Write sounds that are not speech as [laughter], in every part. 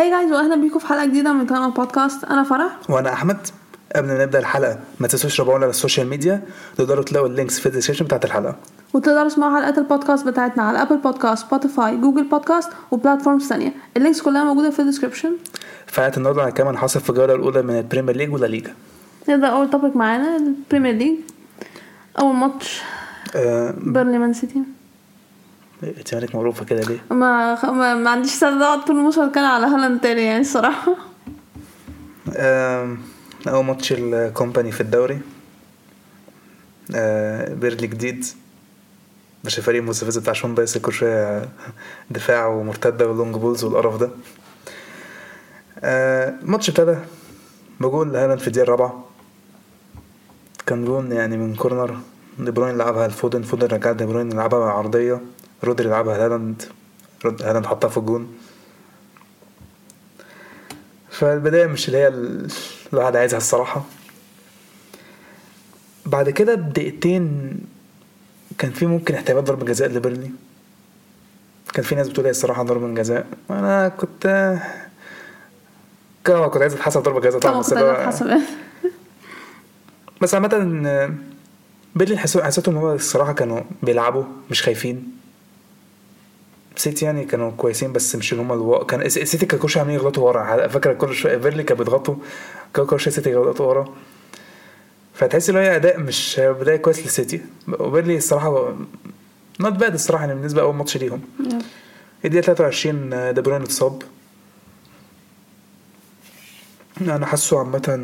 hi guys واهلا بيكم في حلقة جديدة من كلام بودكاست أنا فرح. وأنا أحمد. قبل ما نبدأ الحلقة ما تنسوش تتابعونا على ال social media. تقدروا تلاقوا ال links في ال description بتاعت الحلقة. وتقدروا تسمعوا حلقات البودكاست بتاعتنا على Apple Podcasts Spotify Google Podcasts و platforms ثانية ال links كلها موجودة في ال description في حلقه النهارده هنتكلم عن حصل في الجولة الأولى من ال Premier League و La Liga. نبدا أول topic معانا ال Premier League. أول ماتش. آه بيرنلي مان سيتي. الزمالك معروفة كده ليه؟ ما ما, ما عنديش استعداد اقعد طول الموسم اتكلم على هالاند تاني يعني الصراحة. أول ماتش لكومباني في الدوري. آه بيرنلي جديد. مش الفريق المستفز بتاع شون دايش كل شوية دفاع ومرتدة و long balls والقرف ده. آه، الماتش ابتدى بجول هالاند في الدقيقة الرابعة. كان جون يعني من corner. دي بروين لعبها لفودن. فودن رجعها دي بروين لعبها عرضية. رودري لعبها لهالاند رود- هالاند حطها في الجون. فالبداية مش اللي هي ال- الواحد عايزها الصراحة. بعد كده بدقيقتين كان في ممكن احتمال ضربة جزاء لبيرنلي. كان في ناس بتقول هي الصراحة ضربة جزاء. وأنا كنت كده كنت عايز اتحسب ضربة جزاء طبعا بس بس عامة بيرنلي حسيت حسيتهم ان هو الصراحة كانوا بيلعبوا مش خايفين. سيتي يعني كانوا كويسين بس مش اللي هم ألو... كان الس- السيتي كان كل شوية عمالين يغلطوا ورا. فاكر كل شوية بيرنلي كانوا بيضغطوا. كان كل شوية سيتي يغلطوا ورا. فتحس ان هو أداء مش بداية كويس للسيتي وبيرنلي الصراحة not bad الصراحة يعني بالنسبة لأول ماتش ليهم. الدقيقة 23 دي بروين اتصاب. أنا حاسه عامة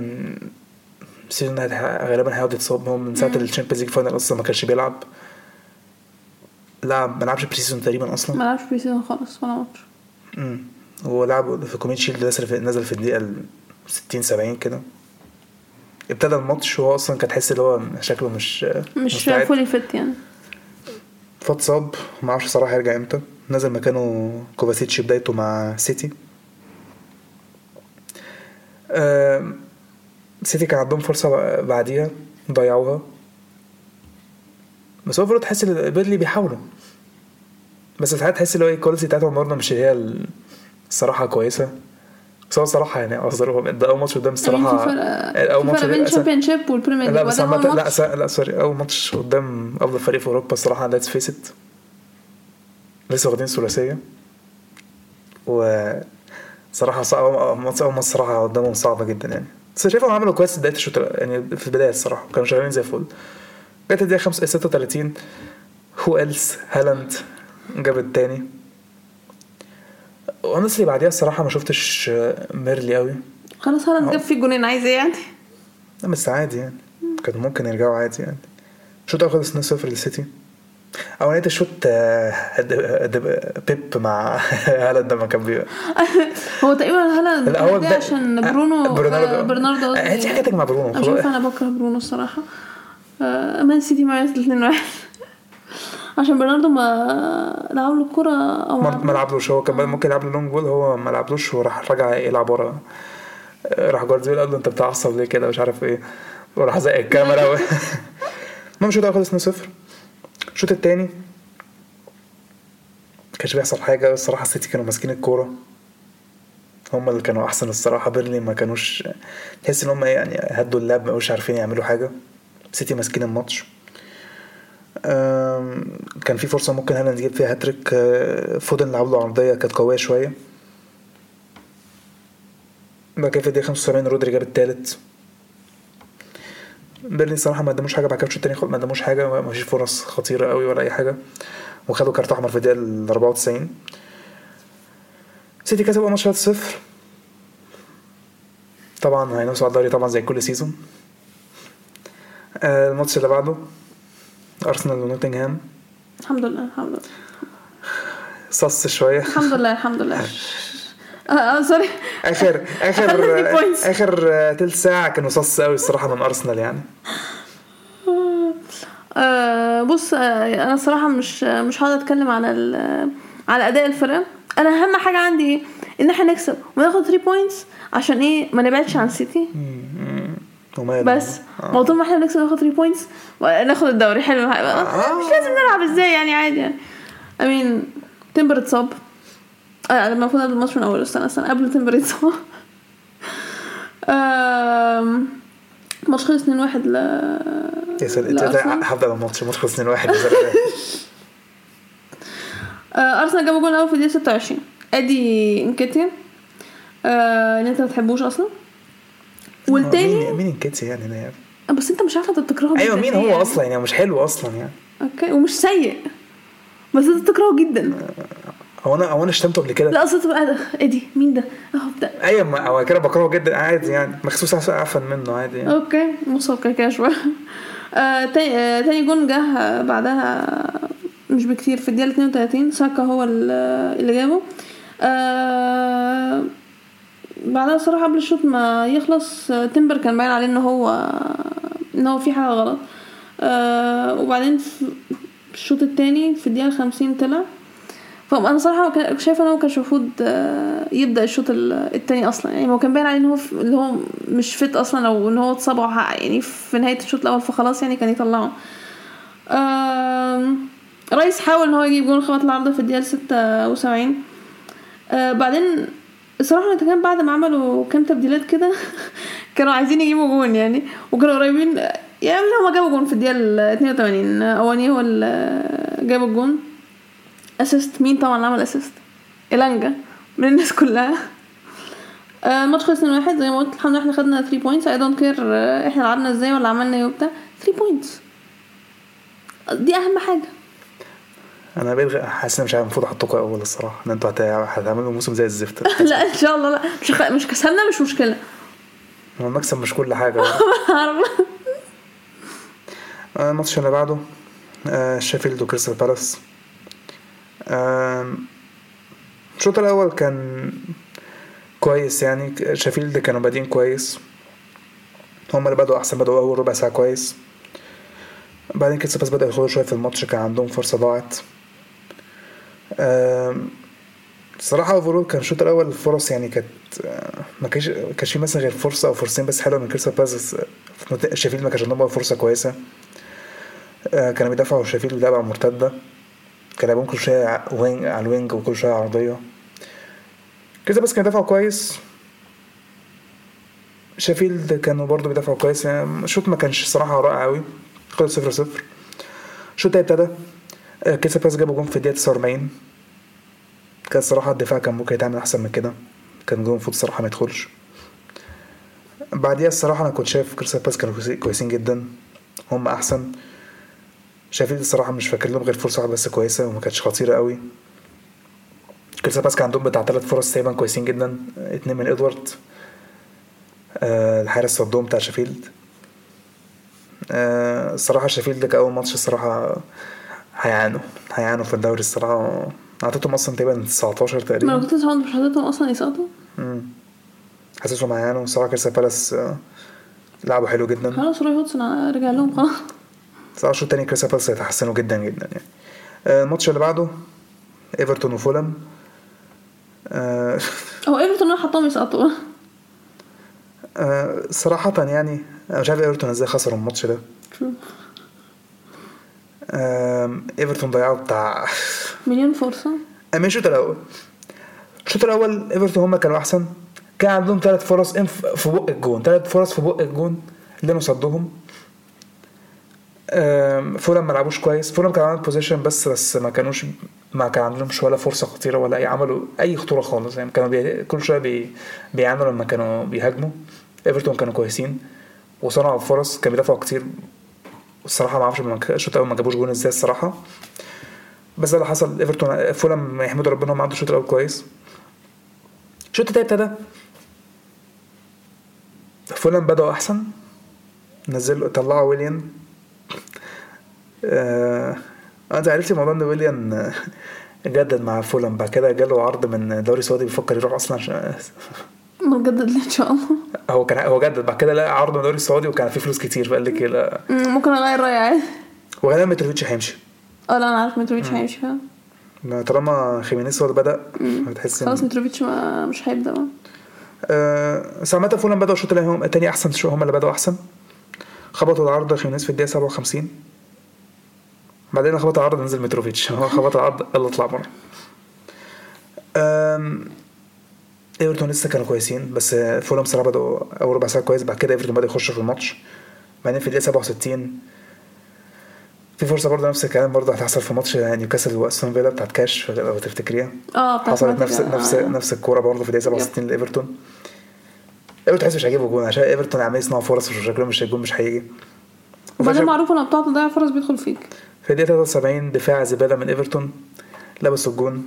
ال season غالبا هيقعد يتصاب. هو من ساعة ال Champions League final أصلا ما كانش بيلعب. لعب ما لعبش pre-season تقريبا أصلا. ما لعبش pre-season خالص ولا ماتش. امم هو لعب في Community Shield نزل في نزل في الدقيقة ال 60 70 كده. ابتدى الماتش وهو أصلا كان تحس ان هو شكله مش مش. fully fit يعني. فاتصاب ما أعرفش صراحة هيرجع إمتى. نزل مكانه كوفاسيتش بدايته مع سيتي آم، سيتي كان عندهم فرصة بعديها ضيعوها. بس هو تحس إن بيرنلي بيحاولوا. بس ساعات تحس ان هو إيه ال quality بتاعتهم برضه مش اللي هي الصراحة كويسة. بس هو الصراحة يعني اعذرهم ده أول ماتش قدام فرق أول في ماتش بين الشامبيون شيب والبريمير لا بس أول لا لا sorry. أول ماتش قدام أفضل فريق في أوروبا الصراحة let's face it لسه واخدين ثلاثية و صراحة صعب ماتش أول ماتش صراحة قدامهم صعبة جدا يعني. بس شايفهم عملوا كويس في بداية الشوط يعني في البداية الصراحة. كانوا شغالين زي الفل. جت الدقيقة 5 36 هو إلس هالاند جاب التاني. ونسلي بعديها الصراحة ما شفتش بيرنلي قوي. خلاص هالاند جاب فيه جونين عايز إيه يعني؟ لا بس عادي يعني. كانوا ممكن يرجعوا عادي يعني. الشوط الأول خلص 2-0 للسيتي. أو نهاية الشوط آه، بيب مع [laughs] هالاند لما كان بي [laughs] هو تقريبا هالاند لا، هو ده عشان آه، برونو برناردو. برناردو هاتي حاجاتك مع برونو، مش خلاص. عارفه أنا بكره برونو الصراحة. مان سيتي مارس الاثنين واحد. عشان برناردو ما لعب له الكوره أو ما ما لعبلوش. هو كان ممكن يلعب له لونج بول هو ما لعبلوش وراح رجع يلعب ورا. راح جوارديولا قال له أنت بتعصب ليه كده؟ مش عارف إيه. وراح زق الكاميرا و... [laughs] المهم الشوط الأول خلص 2-0 الشوط التاني كانش بيحصل حاجة الصراحة السيتي كانوا ماسكين الكورة. هم اللي كانوا أحسن الصراحة. بيرنلي ما كانوش تحس إن هم يعني هدوا اللعب ما بقوش عارفين يعملوا حاجة. سيتي ماسكين الماتش. كان في فرصة ممكن هالاند يجيب فيها هاتريك أه، فودن لعب له عرضية كانت قوية شوية. بعد كده في الدقيقة 75 رودري جاب التالت. بيرنلي الصراحة ما قدموش حاجة بعد كده التاني ما قدموش حاجة ما فيش فرص خطيرة قوي ولا أي حاجة. وخدوا كارت أحمر في الدقيقة ال 94 سيتي كسب أول ماتش 3-0 طبعا هينافسوا على الدوري طبعا زي كل season آه، الماتش اللي بعده أرسنال ونوتنجهام الحمد لله الحمد لله صص شوية الحمد لله الحمد لله آه sorry اخر اخر. اخر تلت ساعه كانوا صص قوي الصراحه من ارسنال يعني آه بص آه أنا الصراحه مش مش هقعد أتكلم على على أداء الفرقه أنا أهم حاجة عندي إيه إن إحنا نكسب وناخد 3 points عشان إيه؟ ما نبعدش عن سيتي بس. ما هو طول ما إحنا بنكسب ناخد 3 points ناخد الدوري. حلو. مش لازم نلعب إزاي يعني عادي يعني. امين تمبر اتصاب. آه المفروض قبل الماتش من أوله. استنى استنى. قبل تمبر يتصاب. [laughs] آم، الماتش خلص 2-1 ل يا سلام. هبدا الماتش الماتش خلص 2 1 [laughs] يا سلام. آه، أرسنال جابوا جول الأول في الدقيقة 26 أدي انكيتيا آه اللي أنت ما بتحبوش أصلا. والتاني؟ مين مين انكيتسي يعني يعني؟ آه، بس انت مش عارفة انت بتكرهه أيوه مين هو يعني. أصلا يعني؟ مش حلو أصلا يعني. okay ومش سيء. بس انت بتكرهه جدا. هو أنا هو أنا شتمته قبل كده. لا أصل تبقى ده إيه دي؟ مين ده؟ أهو بتاع أيوه ما هو كده بكرهه جدا عادي يعني. مخصوص اعفن منه عادي يعني. okay مصاب كده شوية. آه، تاني آه، تاني جون جه آه، بعدها مش بكتير في الدقيقة 32 ساكا هو ال- اللي جابه. آه، بعدها الصراحه قبل الشوط ما يخلص آه، تمبر كان باين عليه إن هو إن هو في حاجة غلط. آه، وبعدين في الشوط التاني في الدقيقة 50 طلع. فانا صراحة كان- شايفه إن هو كانش المفروض آه، يبدأ الشوط ال- التاني أصلا. يعني هو كان باين عليه إن هو هو مش فت أصلا أو إن هو اتصاب يعني في نهاية الشوط الأول فخلاص يعني كان يطلعه. آم، رايس حاول إن هو يجيب جول خبط العارضه في الدقيقة 76 آه بعدين الصراحة كان بعد ما عملوا كام تبديلات كده [laughs] كانوا عايزين يجيبوا جون يعني. وكانوا قريبين يعني هما جابوا جون في الدقيقة ال 82 أونيي هو اللي جاب الجون. assist مين طبعا اللي عمل assist إيلانجا من الناس كلها. آه، الماتش خلص 2-1 زي ما قلت. الحمد لله إحنا خدنا 3 points I don't care إحنا لعبنا إزاي ولا عملنا إيه وبتاع. 3 points دي أهم حاجة. أنا بقيت حاسس إن مش عارف المفروض احطكم اول الصراحة. إن أنتوا هت- هتعملوا موسم زي الزفت. [laughs] لا إن شاء الله لا. مش خ... مش كسبنا مش مشكلة. هو المكسب مش كل حاجة؟ [laughs] آه، الماتش اللي بعده آه، شيفيلد وكريستال بالاس. الشوط الأول كان كويس يعني. شيفيلد كانوا بادئين كويس. هما اللي بدأوا أحسن بدأوا أول ربع ساعة كويس. بعدين كريستال بالاس بدأوا يدخلوا شوية في الماتش كان عندهم فرصة ضاعت. آم، الصراحة overall كان الشوط الأول الفرص يعني كانت آه، ما كانش كانش في مثلا غير فرصة أو فرصتين بس حلوة من كريستال بالاس آه، شيفيلد ما كانش عندهم ولا فرصة كويسة. آه، كانوا بيدافعوا شيفيلد بيلعبوا مرتدة. كان لعبهم كل شوية ع- wing على ال wing وكل شوية عرضية كريستال بالاس كانوا بيدافعوا كويس. شيفيلد كانوا برضو بيدافعوا كويس. الشوط ما كانش صراحة رائع أوي. خلص صفر صفر. الشوط ابتدى. آه، كريستال بالاس جابوا جون في الدقيقة 49 كان صراحة الدفاع كان ممكن يتعمل أحسن من كده. كان جون المفروض الصراحة ما يدخلش. بعديها الصراحة أنا كنت شايف كريستال بالاس كانوا كويسي- كويسين جدا. هم أحسن. شيفيلد الصراحة مش فاكر لهم غير فرصة واحدة بس كويسة وما كانتش خطيرة قوي. كريستال بالاس كان عندهم بتاع ثلاث فرص تقريبا كويسين جدا. اتنين من إدوارد. آه الحارس صدهم بتاع شيفيلد. آه الصراحة شيفيلد كأول ماتش الصراحة هيعانوا. هيعانوا في الدوري الصراحة. حطيتهم أصلا تقريبا 19 ما أنا تقريبا كنت لسه مش حاططهم أصلا يسقطوا؟ مم. حاسسهم هيعانوا. الصراحة كريستال بالاس آه، لعبوا حلو جدا. خلاص روي هودسون رجع لهم خلاص. صراحة الشوط التاني كريستال بالاس هيتحسنوا جدا جدا يعني. آه، الماتش اللي بعده إيفرتون وفولم. آه، هو إيفرتون أنا حطهم يسقطوا. آه، صراحة يعني أنا مش عارف إيفرتون إزاي خسروا الماتش ده. ايفرتون ضيعوا بتاع مليون فرصه من الشوط الأول الشوط الأول ايفرتون هم كانوا احسن كان عندهم ثلاث فرص في بق الجون ثلاث فرص في بق الجون اللي صدهم آم، فولم ما لعبوش كويس فولم كان عندهم possession بس بس ما كانوش ما كان عندهمش ولا فرصه خطيره ولا اي عملوا اي خطوره خالص يعني كانوا بي... كل شوية بي... بيعانوا لما كانوا بيهاجموا ايفرتون كانوا كويسين وصنعوا فرص كانوا بيدافعوا كتير الصراحة ما أعرفش الشوط الأول ما جابوش جون إزاي الصراحة. بس ده اللي حصل. إيفرتون فولم يحمدوا ربنا هم عندهم الشوط الأول كويس. الشوط التاني ابتدى. فولم بدأوا أحسن. نزلوا طلعوا ويليان. آه أنا عرفت موضوع إن ويليان جدد مع فولم بعد كده جاله عرض من دوري سعودي بيفكر يروح أصلا بنجدد ليه إن شاء الله. هو كان هو جدد. بعد كده لقى عرض من الدوري السعودي وكان فيه فلوس كتير. فقال لك لا. مم، ممكن أغير رأيي عادي. وغالبا متروفيتش هيمشي. آه لا أنا عارف متروفيتش هيمشي فعلا ما طالما خيمينيز هو اللي بدأ بتحس خلاص متروفيتش مش هيبدأ بقى. آه بس عامة فولم بدأوا الشوط التاني أحسن شو هم اللي بدأوا أحسن؟ خبطوا العارضة خيمينيز في الدقيقة 57 بعدين خبط العارضة نزل متروفيتش هو خبط العارضة يلا اطلع بره. إيفرتون لسه كانوا كويسين بس فولهام صراحة بدأوا أول ربع ساعة كويس بعد كده إيفرتون بدأ يخش في الماتش. بعدين في الدقيقة 67 في فرصة برضه نفس الكلام برضه هتحصل في ماتش نيوكاسل وأستون فيلا بتاعت كاش لو تفتكريها. آه حصلت نفس ماتش- نفس آه. نفس الكورة برضه في الدقيقة 67 لإيفرتون. إيفرتون تحس مش هيجيبوا جون عشان إيفرتون عمال يصنعوا فرص وشكلهم مش الجون مش هيجي. وبعدين معروف لما بتقعد تضيع فرص بيدخل فيك. في الدقيقة 73 دفاع زبالة من إيفرتون لبسوا الجون.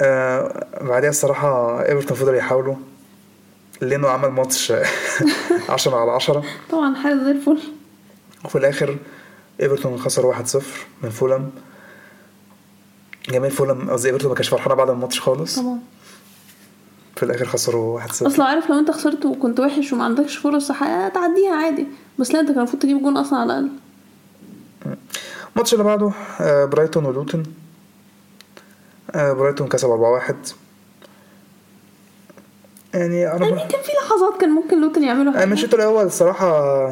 آه بعدها الصراحة إيفرتون فضلوا يحاولوا لينو عمل ماتش [laughs] 10 على 10 طبعا حاجة زي الفل. وفي الآخر إيفرتون خسر 1-0 من فولهام جماهير فولهام قصدي إيفرتون ما كانش فرحانه بعد الماتش خالص. طبعا. في الآخر خسروا 1-0 أصل عارف لو أنت خسرت وكنت وحش وما عندكش فرص تعديها عادي. بس لا أنت كان المفروض تجيب جون أصلا على الأقل. الماتش اللي بعده آه، برايتون ولوتن. برايتون كسب 4-1 يعني أنا يعني كان في لحظات كان ممكن لوتن يعملوا آه، حاجة. الشوط الأول الصراحة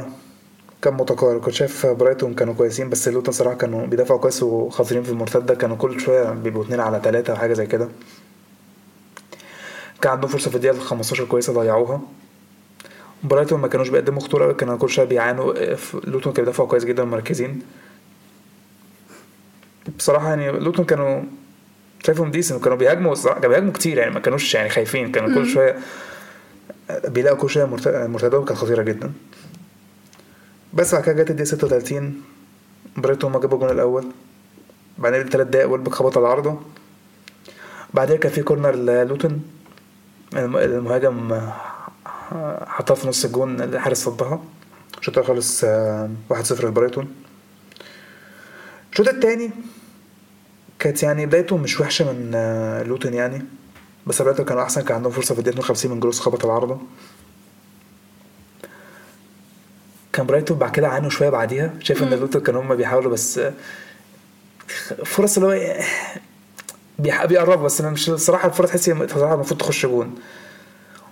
كان متقارب. كنت شايف برايتون كانوا كويسين بس لوتن صراحة كانوا بيدافعوا كويس وخاطرين في المرتدة. كانوا كل شوية بيبقوا اتنين على تلاتة أو حاجة زي كده. كان عندهم فرصة في الدقيقة 15 كويسة ضيعوها. برايتون ما كانوش بيقدموا خطورة كانوا كل شوية بيعانوا. آه، لوتون كانوا بيدافعوا كويس جدا مركزين. بصراحة يعني لوتون كانوا شايفهم decent كانوا بيهاجموا كانوا بيهاجموا كتير يعني ما كانوش يعني خايفين كانوا كل شوية بيلاقوا كل شوية مرت- مرتدات كانت خطيرة جدا. بس بعد كده جت الدقيقة 36 برايتون ما جابوا الجون الأول. بعدين ثلاث دقايق ويلبك خبط على العارضة بعدين كان في corner للوتن. الم- المهاجم حطها في نص الجون الحارس صدها. الشوط الأول خلص آه، 1-0 لبرايتون الشوط التاني كانت يعني بدايته مش وحشة من آه، لوتن يعني بس برايتون كانوا أحسن كان عندهم فرصة في الدقيقة 52 من جروس خبط العارضة كان برايتون بعد كده عانوا شوية بعديها. شايف إن لوتن كانوا هما بيحاولوا بس آه، فرص اللي هو بيح- بيقربوا بس مش الصراحة الفرص تحس المفروض تخش جون.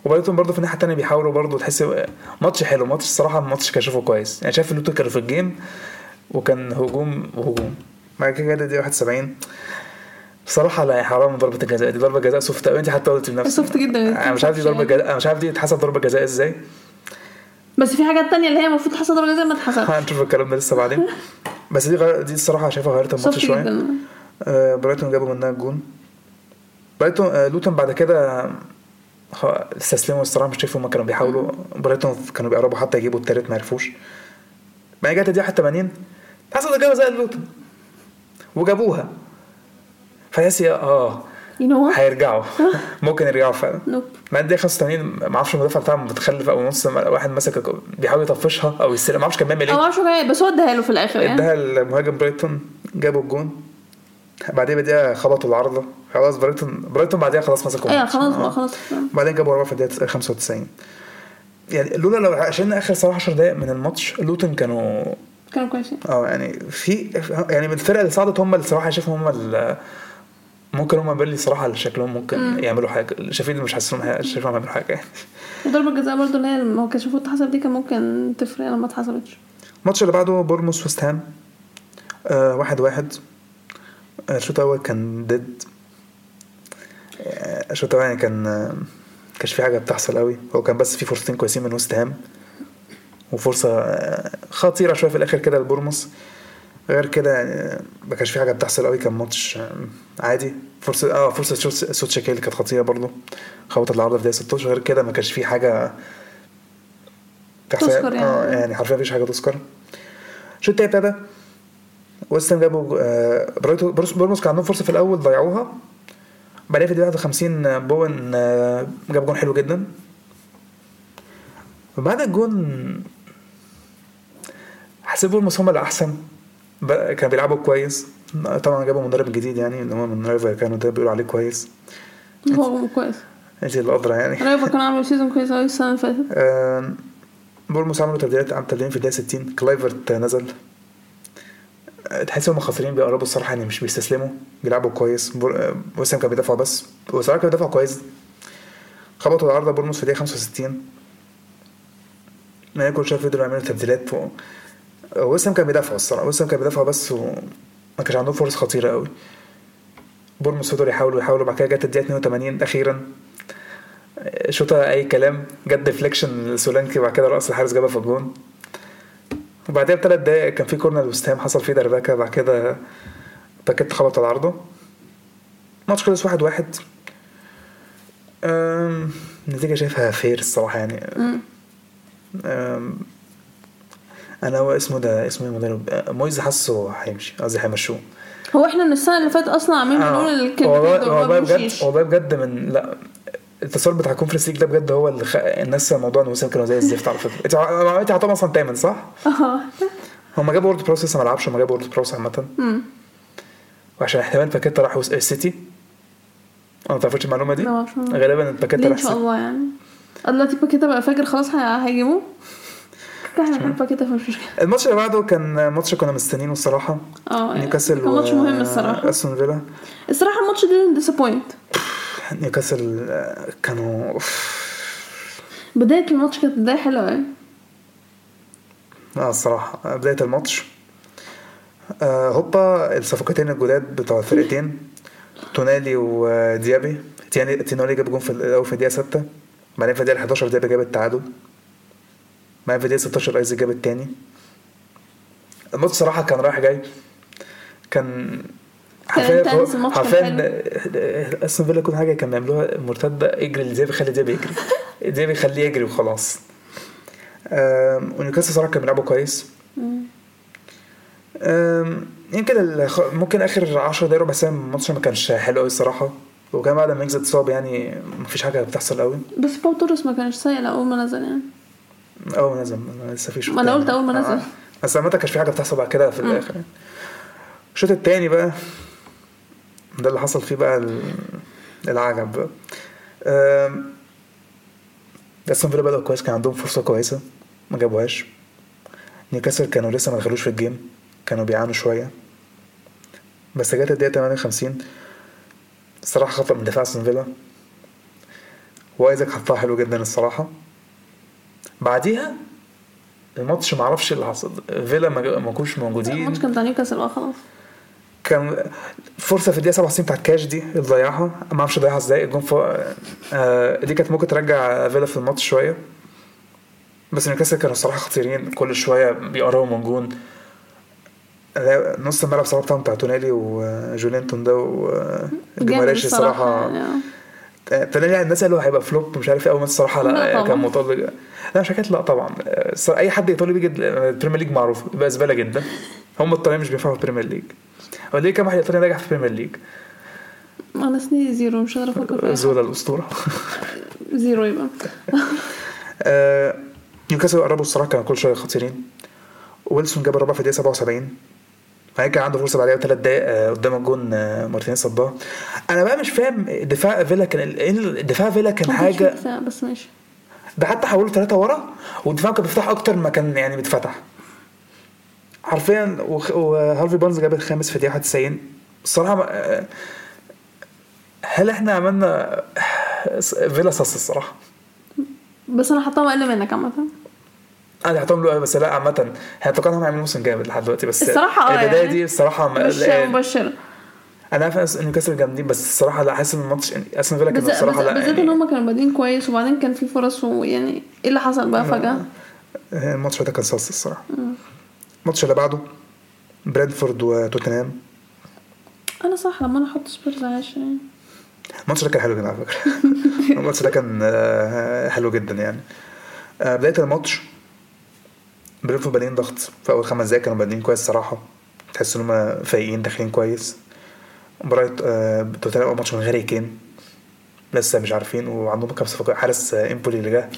وبرايتون برضه في الناحية التانية بيحاولوا برضه تحس ماتش حلو. ماتش الصراحة الماتش كان شايفه كويس. يعني شايف اللوتن كانوا في الجيم وكان هجوم وهجوم بعد كده جت دي 71 بصراحة لا حرام ضربة الجزاء دي. ضربة جزاء soft أوي. أنت حتى قلت لنفسك. soft جدا. أنا مش عارف دي ضربة جزاء أنا مش عارف دي اتحسب ضربة جزاء إزاي. بس في حاجات تانية اللي هي المفروض تحصل ضربة جزاء ما اتحسبش [laughs] هنشوف الكلام ده لسه بعدين. بس دي غير... دي الصراحة شايفها غيرت الماتش شوية. آه، برايتون جابوا منها الجون برايتون آه، لوتون بعد كده خ- استسلموا الصراحة. مش شايف هما كانوا بيحاولوا. برايتون كانوا بيقربوا حتى يجيبوا التالت ما عرفوش. بعد جت دي 81 حصل زي لوتون وجابوها. فتحس يا- آه. هيرجعوا. [laughs] ممكن يرجعوا فعلا. بعد الدقيقة 85 ما أعرفش المدافع بتاعهم متخلف أو نص واحد مسك بيحاول يطفشها أو يستلم. ما أعرفش كان بيعمل إيه. هو إيه بس هو اداها له في الآخر يعني. اداها المهاجم برايتون جابوا الجون. بعدين بدأ خبطوا العارضة خلاص برايتون برايتون بعدها خلاص مسكوا أيوه. خلاص. بقى خلاص. بعدين جابوا رابع في الدقيقة 95 يعني لولا لو عشان آخر صراحة 10 دقايق من الماتش لوتن كانوا كانوا كويسين آه يعني في يعني من الفرق اللي صعدت هم اللي صراحة شايفهم هم ممكن هم barely صراحة اللي شكلهم ممكن يعملوا حاجة. شايفين مش حاسسهم شايفهم هيعملوا حاجة يعني. [laughs] وضربة الجزاء برضه اللي هي ما كانش المفروض تحسب دي كان ممكن تفرق لما اتحسبتش. الماتش اللي بعده بورنموث وست هام. آه واحد واحد. آه، الشوط الأول كان dead آه، الشوط الأولاني كان آه، كانش في حاجة بتحصل قوي هو كان بس في فرصتين كويسين من وست هام. وفرصة آه، خطيرة شوية في الآخر كده لبورنموث. غير كده آه، ما كانش في حاجة بتحصل قوي كان ماتش آه، عادي. فرصة آه فرصة سوت- سوتشيك كانت خطيرة برضه خبطت العارضة في دقيقة 16 غير كده ما كانش في حاجة تحصل. تذكر يعني. آه يعني حرفيا مفيش حاجة تذكر. الشوط التاني ابتدى. ويست هام جابوا آه، بورنموث كان عندهم فرصة في الأول ضيعوها. بعدين في الدقيقه 51 آه، بوين آه، جاب جون حلو جدا. وبعد الجون حسيت بورنموث هم الاحسن كانوا بيلعبوا كويس. طبعا جابوا مدرب جديد يعني اللي هو من رايو فاليكانو ده بيقولوا عليه كويس. هو كويس. انت اللي ادرى يعني؟ رايو كان عامل season كويس قوي السنة اللي فاتت. [laughs] آه، بورنموث عملوا تبديلات عملوا تبديلين في الدقيقة 60 كلايفرت نزل. تحس هم خاسرين بيقربوا الصراحة يعني مش بيستسلموا. بيلعبوا كويس. بور... آه، وست هام كان بيدافعوا بس. وصراحة كان بيدافعوا كويس. خبطوا العارضة بورنموث في الدقيقة 65 ما كل شوية فضلوا يعملوا تبديلات. وست هام كان بيدافعوا الصراحة. وست هام كان بيدافعوا بس وما كانش عندهم فرص خطيرة قوي. بورنموث فضلوا يحاولوا يحاولوا بعد كده جت الدقيقة 82 أخيرا. شوطة أي كلام جت deflection سولانكي وبعد كده رأس الحارس جابها في الجون. وبعدها بثلاث دقايق كان في corner وست هام حصل فيه دربكه بعد كده باكيتا خبط على عارضة. الماتش خلص واحد واحد. النتيجة شايفها fair الصراحة يعني. أنا هو اسمه ده اسمه إيه مدرب أه، مويز حاسه هيمشي قصدي هيمشوه هو إحنا من السنة اللي فاتت أصلا عاملين بنقول آه، الكلمة والله بجد. والله بجد من لا التصوير بتاع ال Conference League ده بجد هو اللي خ... الناس موضوع الموسم كانوا زي الزفت على فكرة انت ع- انت عطاهم أصلا تامن صح؟ آه هم جابوا وورد بروس لسه ما لعبش هم جابوا وورد بروس عامة مم. وعشان احتمال باكيتا راح السيتي أنا ما تعرفش المعلومة دي؟ غالبا باكيتا راح إن شاء. الله يعني دلوقتي باكيتا بقى فاكر خلاص هي- هيجيبوه كده فمش مشكلة. الماتش اللي بعده كان ماتش كنا مستنيينه الصراحة. آه يعني نيوكاسل كان ماتش مهم الصراحة. أستون فيلا. الصراحة الماتش ده disappoint نيوكاسل آه، كانوا بداية الماتش كانت بداية حلوة قوي آه الصراحة آه، بداية الماتش. آه هوبا الصفقتين الجداد بتوع الفرقتين تونالي وديابي تياني تينولي جاب جون في الأول في الدقيقة 6 بعدين في الدقيقة 11 ديابي جاب التعادل. بعدين في الدقيقة 16 ايزي جاب التاني. الماتش صراحة كان رايح جاي. كان كان حرفيا أستون فيلا كل حاجة كان بيعملوها. مرتدة اجري لديابي خلي ديابي يجري. ديابي [laughs] خليه يجري وخلاص. ونيوكاسل صراحة كانوا بيلعبوا كويس. يمكن ممكن آخر 10 دقايق ربع ساعة الماتش ما كانش حلو قوي الصراحه وكان بعد ما ينزل اتصاب يعني مفيش حاجة بتحصل قوي بس باو توريس ما كانش سيء اول ما نزل يعني. أول ما نزل لسه في شوط ما أنا تاني. قلت أول ما نزل. آه. بس عامة كانش في حاجة بتحصل بعد كده في الآخر يعني. الشوط التاني بقى ده اللي حصل فيه بقى ال- العجب بقى استون فيلا بدأوا كويس كان عندهم فرصة كويسة ما جابوهاش نيوكاسل كانوا لسه ما دخلوش في ال game كانوا بيعانوا شوية بس جت الدقيقة 58 الصراحه خطأ من دفاع استون فيلا وايزاك حطها حلو جدا الصراحة بعديها الماتش ما أعرفش اللي حصل. فيلا ما كانوش موجودين. الماتش كان بتاع نيوكاسل بقى خلاص. كان فرصة في الدقيقة 67 بتاعت كاش دي اللي ضيعها ما أعرفش ضيعها إزاي. الجون فوق آه دي كانت ممكن ترجع فيلا في الماتش شوية. بس نيوكاسل كانوا الصراحة خطيرين. كل شوية بيقربوا من جون. نص الملعب صراحة بتاعهم بتاع تونالي وجولينتون ده جامد وجماريش الصراحة يعني. تونالي الناس قالوا هيبقى flop مش عارف إيه ما الصراحه لا لا طبعا. كان مطلق لا مش حكايه لا طبعا. أي حد ايطالي بيجي البريمير ليج معروف يبقى زبالة جدا. هم الطليان مش بينفعوا في البريمير ليج هو ليه كام واحد ايطالي نجح في البريمير ليج أنا سنيدي zero مش قادره أفتكر زولا الأسطورة. zero يبقى. آه، نيوكاسل قربوا الصراحة كانوا كل شوية خطيرين. ويلسون جاب الرابع في الدقيقة 77 بعدين كان عنده فرصة بعدها ثلاث دقايق آه، قدام الجون آه، مارتينيز صدها. أنا بقى مش فاهم دفاع فيلا كان إيه دفاع فيلا كان حاجة بس ماشي. ده حتى حولوا ثلاثة ورا والدفاع كان بيفتح أكتر ما كان يعني بيتفتح حرفيا وهارفي بارنز جاب الخامس في الدقيقة 91 الصراحة ما- آه، هل إحنا عملنا فيلا صص الصراحة؟ بس أنا حطاهم أقل منك عامة. أنا حطهم له بس لا عامة إحنا توقعنا هيعملوا موسم جامد لحد دلوقتي بس الصراحة آه البداية يعني. دي الصراحة ما- مش مبشرة. أنا عارف إن نيوكاسل جامدين بس الصراحة لا حاسس إن الماتش أستون فيلا كان الصراحة لا بالذات إن يعني هم كانوا بادئين كويس وبعدين كان في فرص ويعني إيه اللي حصل بقى فجأة؟ الماتش ده كان sus الصراحة. الماتش اللي بعده برينفورد وتوتنهام. أنا صح لما أنا أحط سبيرز عايش يعني الماتش ده كان حلو جدا على فكرة. [laughs] الماتش ده كان آه، حلو جدا يعني. آه، بداية الماتش برينفورد بادئين ضغط. في أول خمس دقايق كانوا بادئين كويس صراحة. تحس إن هم فايقين داخلين كويس. مباراة آه، توتنهام أول ماتش من غير كين لسه مش عارفين وعندهم كام صفقة. حارس آه، إمبولي اللي جه.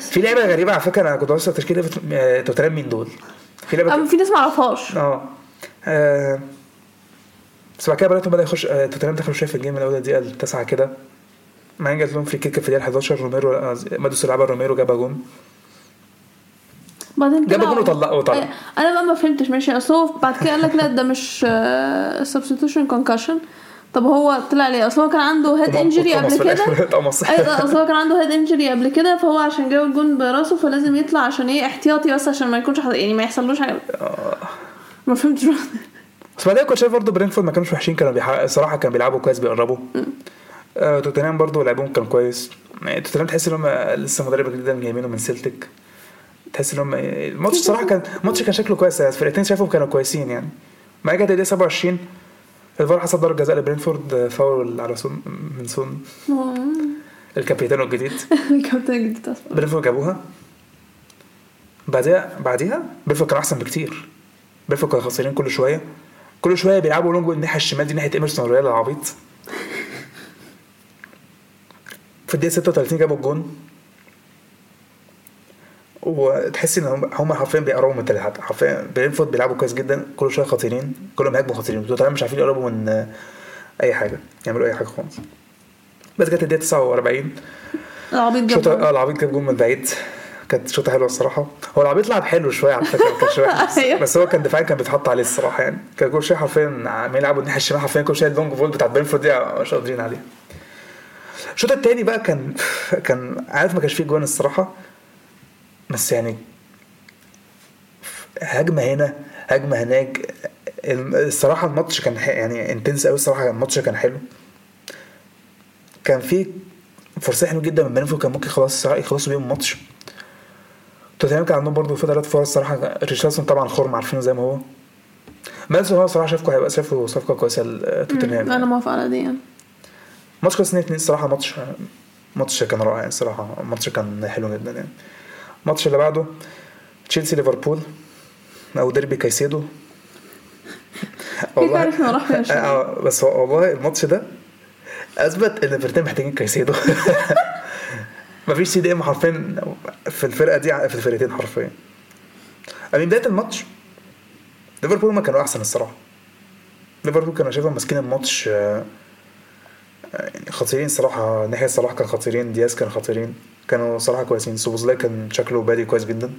في لعيبة غريبة على فكرة. أنا كنت بص تشكيلة آه، توتنهام مين دول؟ في لعيبة أم في ناس ما اعرفهاش آه. آه، بس بعد كده برايتون بدأ يخش آه، توتنهام دخلوا شوية في ال game الأول الدقيقه التاسعه كده. بعدين جات لهم free kick في الدقيقه 11 روميرو آه، ماديسون لعبها روميرو جابها جون. بعدين جاب طلعوا- جون وطلع أنا بقى ما فهمتش ماشي. أصل هو بعد كده قال لك لا ده مش substitution concussion طب هو طلع ليه؟ أصل هو كان عنده head injury قبل كده. [laughs] أيوه أصل هو كان عنده head injury قبل كده فهو عشان جاب الجون براسه فلازم يطلع عشان إيه احتياطي بس عشان ما يكونش. يعني ما يحصلوش حاجة. ما فهمتش بس بعدين كنت شايف برضه برينفورد ما كانوش وحشين كانوا بيحقق الصراحه كانوا بيلعبوا كويس بيقربوا. آه توتنهام برضه لعبهم كان كويس. يعني توتنهام تحس إن هم لسه مدرب جديد جايبينه من سيلتيك. تحس ان هم الماتش الصراحة كان الماتش كان شكله كويس الفرقتين شايفهم كانوا كويسين يعني. ما جت الدقيقه 27 الفار حسب ضربة جزاء لبرينفورد آه، فاول على سون من سون. ال capitano الجديد. [laughs] الكابتن الجديد أصلا. برينفورد جابوها. بعدها بعديها برينفورد كان أحسن بكتير. برينفورد كانوا خطيرين كل شوية. كل شوية بيلعبوا long الناحية الشمال دي ناحية إيمرسون رويال العبيط. في الدقيقة 36 جابوا الجون. وتحس إن هم حرفيا بيقربوا من التلاتة. حرفيا برينفورد بيلعبوا كويس جدا كل شوية خطيرين كلهم هيهاجموا خطيرين توتنهام مش عارفين يقربوا من أي حاجة يعملوا أي حاجة خالص. بس جت الدقيقة 49 العبيط جاب شوطه جول. آه العبيط جاب جون من بعيد. كانت شوطة حلوة الصراحة. هو العبيط لعب حلو شوية على فكرة ما كانش وحش أيوه. بس هو كان دفاعيا كان بيتحط عليه الصراحة يعني. كان كل شوية حرفيا عمالين يلعبوا الناحية الشمال حرفيا كل شوية ال long ball بتاعت برينفورد دي مش قادرين عليها. الشوط التاني بقى كان كان عارف ما كانش فيه جوان الصراحة؟ بس يعني هجمة هنا هجمة هناك. الصراحة الماتش كان يعني intense قوي الصراحة الماتش كان حلو. كان في فرصة حلوة جدا من بنفيكا كان ممكن خلاص يخلصوا بيهم الماتش. توتنهام كان عندهم برضه في ثلاث فرص صراحة ريشارلسون طبعا خرم عارفينه زي ما هو. ماديسون هو صراحة شايفه هيبقى شايفه صفقة كويسة لتوتنهام أنا موافقة على دي يعني. ماتش كويس 2 2 الصراحة ماتش ماتش كان رائع الصراحة. ماتش كان حلو جدا يعني. الماتش اللي بعده تشيلسي ليفربول أو ديربي كايسيدو. كيف عرفنا راح؟ آه بس والله الماتش ده أثبت إن الفرقتين محتاجين كايسيدو. [laughs] مفيش CDM حرفيا في الفرقة دي في الفرقتين حرفيا. من بداية الماتش ليفربول ما كانوا أحسن الصراحة. ليفربول كانوا شايفهم ماسكين الماتش آه، يعني خطيرين صراحة. ناحية صلاح كان خطيرين دياز كان خطيرين. كانوا صراحة كويسين. سوبوزلاي كان شكله بادي كويس جدا.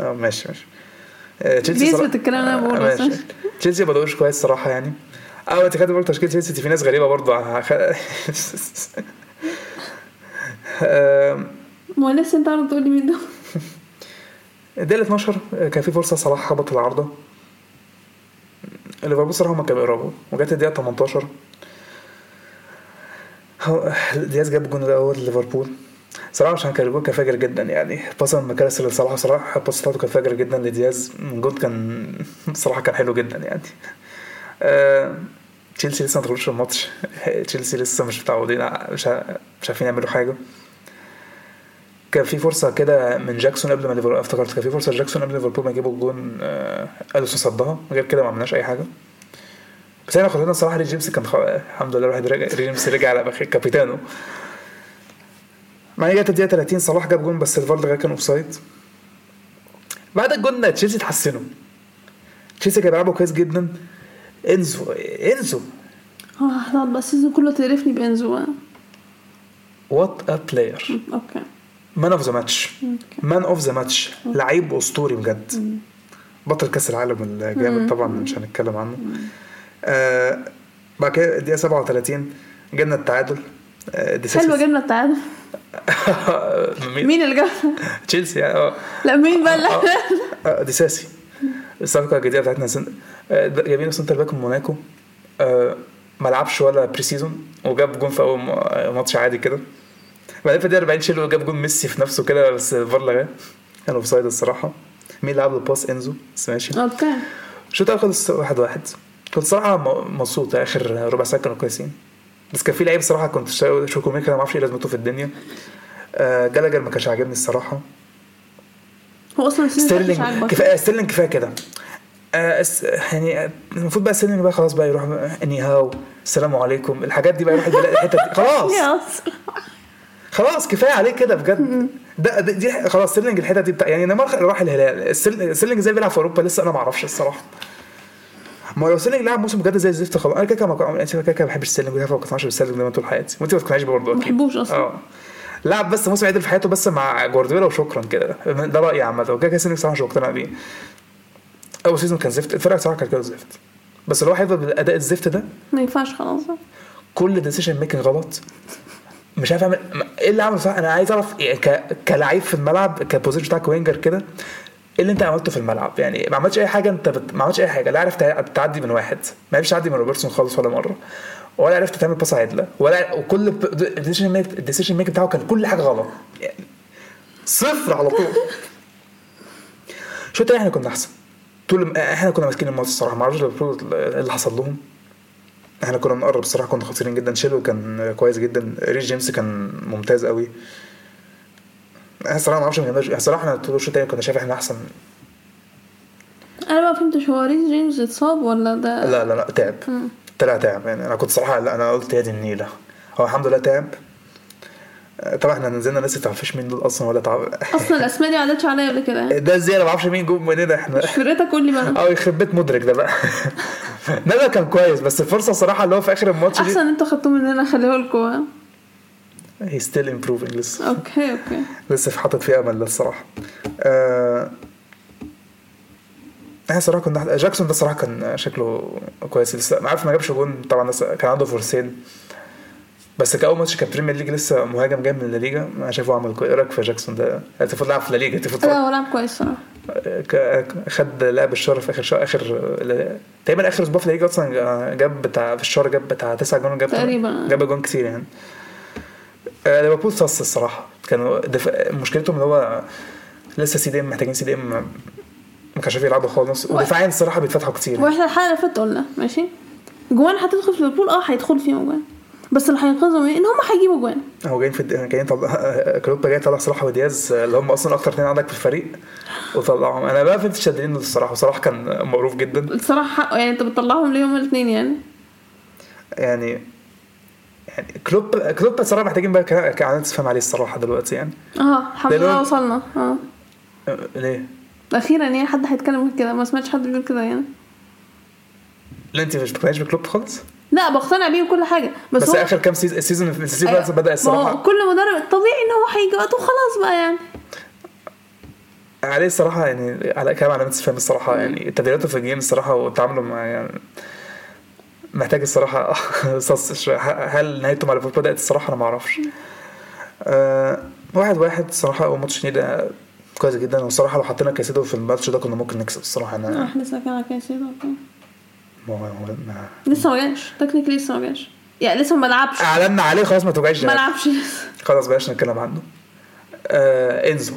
آه ماشي ماشي. آه، تشيلسي صراحة- الكلام بقوله آه،. تشيلسي كويس صراحة يعني. آه انت كاتب برضه تشكيلة تشيلسي في ناس غريبة برضه. [laughs] آم، ما لسه انت عارف تقول لي مين ده الدقيقة 12 كان في فرصة صلاح خبط العارضة. ليفربول صراحة هما كانوا بيقربوا. وجت الدقيقة 18 هو دياز جاب الجون الأول ليفربول صراحة عشان الجون كان فاجر جدا يعني. باص من مكارس لصلاح صراحة الباص بتاعته كانت فاجرة جدا لدياز. الجون كان [laughs] صراحة كان حلو جدا يعني. آه، تشيلسي لسه ما دخلوش الماتش. [laughs] تشيلسي لسه مش متعودين مش مش عارفين يعملوا حاجة. كان في فرصة كده من جاكسون قبل ما ليفربول افتكرت كان في فرصة جاكسون قبل ليفربول ما يجيبوا الجون آه، اليسون صدها. غير كده ما عملناش أي حاجة. بس إحنا خطتنا الصراحه ري جيمس كان خ... الحمد لله الواحد رجع ري جيمس رجع على بخ- capitano مع جت الدقيقه 30 صلاح جاب جون بس الفار كان offside. بعد الجون تشيلسي اتحسنوا. تشيلسي كانوا بيلعبوا كويس جدا. إنزو إنزو. آه لا بس ال season كله تعرفني بإنزو. what a player okay. man of the match man of the match لعيب أسطوري بجد. بطل كأس العالم الجامد طبعا مش هنتكلم عنه. آه بعد كده الدقيقة 37 جبنا التعادل. آه حلوة جبنا التعادل. مين؟ مين اللي جاب؟ تشيلسي آه. لا مين بقى؟ اللي آه، ديساسي الصفقة الجديدة بتاعتنا سن... آه، جايبين centre back من موناكو. آه ما لعبش ولا pre-season وجاب جون في أول آه، ماتش عادي كده. بعدين في الدقيقة 40 شيلو جاب جون ميسي في نفسه كده بس الفار لغاه كان offside الصراحة. مين اللي لعب ال pass إنزو. بس ماشي. okay. الشوط الأول خلص واحد واحد. كنت صراحة مبسوط آخر ربع ساعة كانوا كويسين. بس كان في لعيب صراحة كان تشوكويميكا ما أعرفش إيه لازمته في الدنيا. آه جالاجر ما كانش عاجبني الصراحة. هو أصلا ستيرلينج كفاية ستيرلينج كفاية كده. آه يعني آه، المفروض بقى ستيرلينج بقى خلاص بقى يروح اني هاو السلام عليكم. الحاجات دي بقى يروح الحتة دي. خلاص. [laughs] خلاص كفاية عليه كده بجد. ده دي, خلاص ستيرلينج الحتة دي بتاع يعني نيمار راح الهلال. ستيرلينج إزاي بيلعب في أوروبا لسه أنا ما أعرفش الصراحة. ما هو لو ستيرلينج لعب موسم بجد زي الزفت خلاص أنا كده كده ما- أنا كده كده ما بحبش ستيرلينج وكده ما بقتنعش بالستيرلينج ده طول حياتي. وانت ما بتقتنعيش برضه ما. بحبوش أصلاً. آه. لعب بس موسم عدل في حياته بس مع جوارديولا وشكرا كده. ده رأيي عامة. وكده كده ستيرلينج صراحة مش مقتنع بيه. أول season كان زفت. الفرقة صراحة كانت كده زفت. بس لو هو هيفضل بالاداء الزفت ده ما ينفعش خلاص. كل decision making غلط. مش عارف اعمل إيه اللي عمله صح أنا عايز أعرف يعني ك... كلاعب في الملعب ك position بتاعك winger كده اللي انت عملته في الملعب. يعني ما عملتش أي حاجة انت بت... ما عملتش أي حاجة. لا عرفت تعدي من واحد. ما عرفتش تعدي من روبرتسون خالص ولا مرة. ولا عرفت تعمل pass عدلة. ولا وكل ال decision make بتاعه كان كل حاجة غلط. يعني صفر على طول. شو إحنا كنا أحسن؟ طول إحنا كنا ماسكين الماتش الصراحة. ما أعرفش اللي حصل لهم. إحنا كنا بنقرب الصراحة. كنا خطيرين جدا. شيلو كان كويس جدا. ريس جيمس كان ممتاز قوي. أنا الصراحه ما أعرفش ما الصراحه أنا طول الشوط كنا شايف إحنا أحسن. أنا ما فهمتش هو ريس جيمس اتصاب ولا ده؟ لا لا لا تعب. طلع تعب. يعني أنا كنت صراحة لا أنا قلت يا دي النيلة. هو الحمد لله تعب. طبعا إحنا نزلنا ما تعرفش مين دول أصلا ولا تعب. أصلا [laughs] الأسماء دي ما عدتش عليا قبل كده. يعني ده إزاي؟ أنا ما أعرفش مين جم منين إحنا. مش فرقتك قول لي بقى. [laughs] آه يخرب بيت مدريك ده بقى. [laughs] ده كان كويس بس الفرصة الصراحه اللي هو في آخر الماتش أحسن أنتوا خدتوه مننا خليه لكم هي still improving لسه okay okay لسه في حاطط فيه أمل الصراحة. آه إحنا صراحة كنا جاكسون ده صراحة كان شكله كويس. لسه ما عارف ما جابش جون. طبعا كان عنده فرصين بس كأول ماتش كان Premier League لسه مهاجم جاي من الليجا أنا شايفه عمل كويس إيه رأيك في جاكسون ده؟ المفروض لعب في الليجا لا هو لعب كويس صراحة. خد لعب الشهر في آخر شهر آخر تقريبا آخر أسبوع في الليجا أصلا جاب بتاع في الشهر جاب بتاع تسع جون جاب تقريبا. جاب جون كتير يعني. ليفربول صص الصراحة. كانوا دف... مشكلتهم اللي هو لسه سي دي إم محتاجين سي دي إم ما كانش يلعبوا خالص. ودفاعيا الصراحه بيتفتحوا كتير. وإحنا الحلقة اللي فاتت قلنا ماشي؟ جوان هتدخل في ليفربول آه هيدخل فيهم جوان. بس اللي هينقذهم إيه؟ إن هم هيجيبوا جوان. هو جايين في جايين طلع [laughs] كلوب جاي طلع صلاح ودياز اللي هم أصلا أكتر اثنين عندك في الفريق وطلعهم. أنا بقى فهمت شادين الصراحه وصلاح كان معروف جدا. الصراحه حقه يعني أنت بتطلعهم ليه هما الاثنين يعني؟ يعني يعني كلوب كلوب الصراحه محتاجين بقى كعادات تفهم عليه الصراحة دلوقتي يعني. آه الحمد لله وصلنا. آه. ليه؟ أخيرا يعني حد هيتكلم كده ما سمعتش حد بيقول كده يعني. لا أنت مش بتقتنعيش بكلوب خالص؟ لا بقتنع بيه وكل حاجة. بس, بس هو آخر كام season ال season ال season أيوة. بدأ الصراحة. كل مدرب طبيعي إن هو هيجي وقته وخلاص بقى يعني. عليه الصراحة يعني على كلام علامات استفهام الصراحة يعني. تبديلاته في ال game الصراحة وتعامله مع يعني محتاج الصراحة صص هل نهايته مع ليفربول بدأت الصراحة؟ أنا ما أعرفش. أه واحد واحد الصراحة اول ماتش ده كويس جدا. والصراحة لو حطينا كايسيدو في الماتش ده كنا ممكن نكسب الصراحة. أنا إحنا لسه كان على كايسيدو okay. ما هو ما لسه ما جاش. technically لسه ما جاش. يعني لسه ما لعبش. اعلنا عليه خلاص ما توجعش ما لعبش لسه. خلاص بلاش نتكلم عنه. آه إنزو.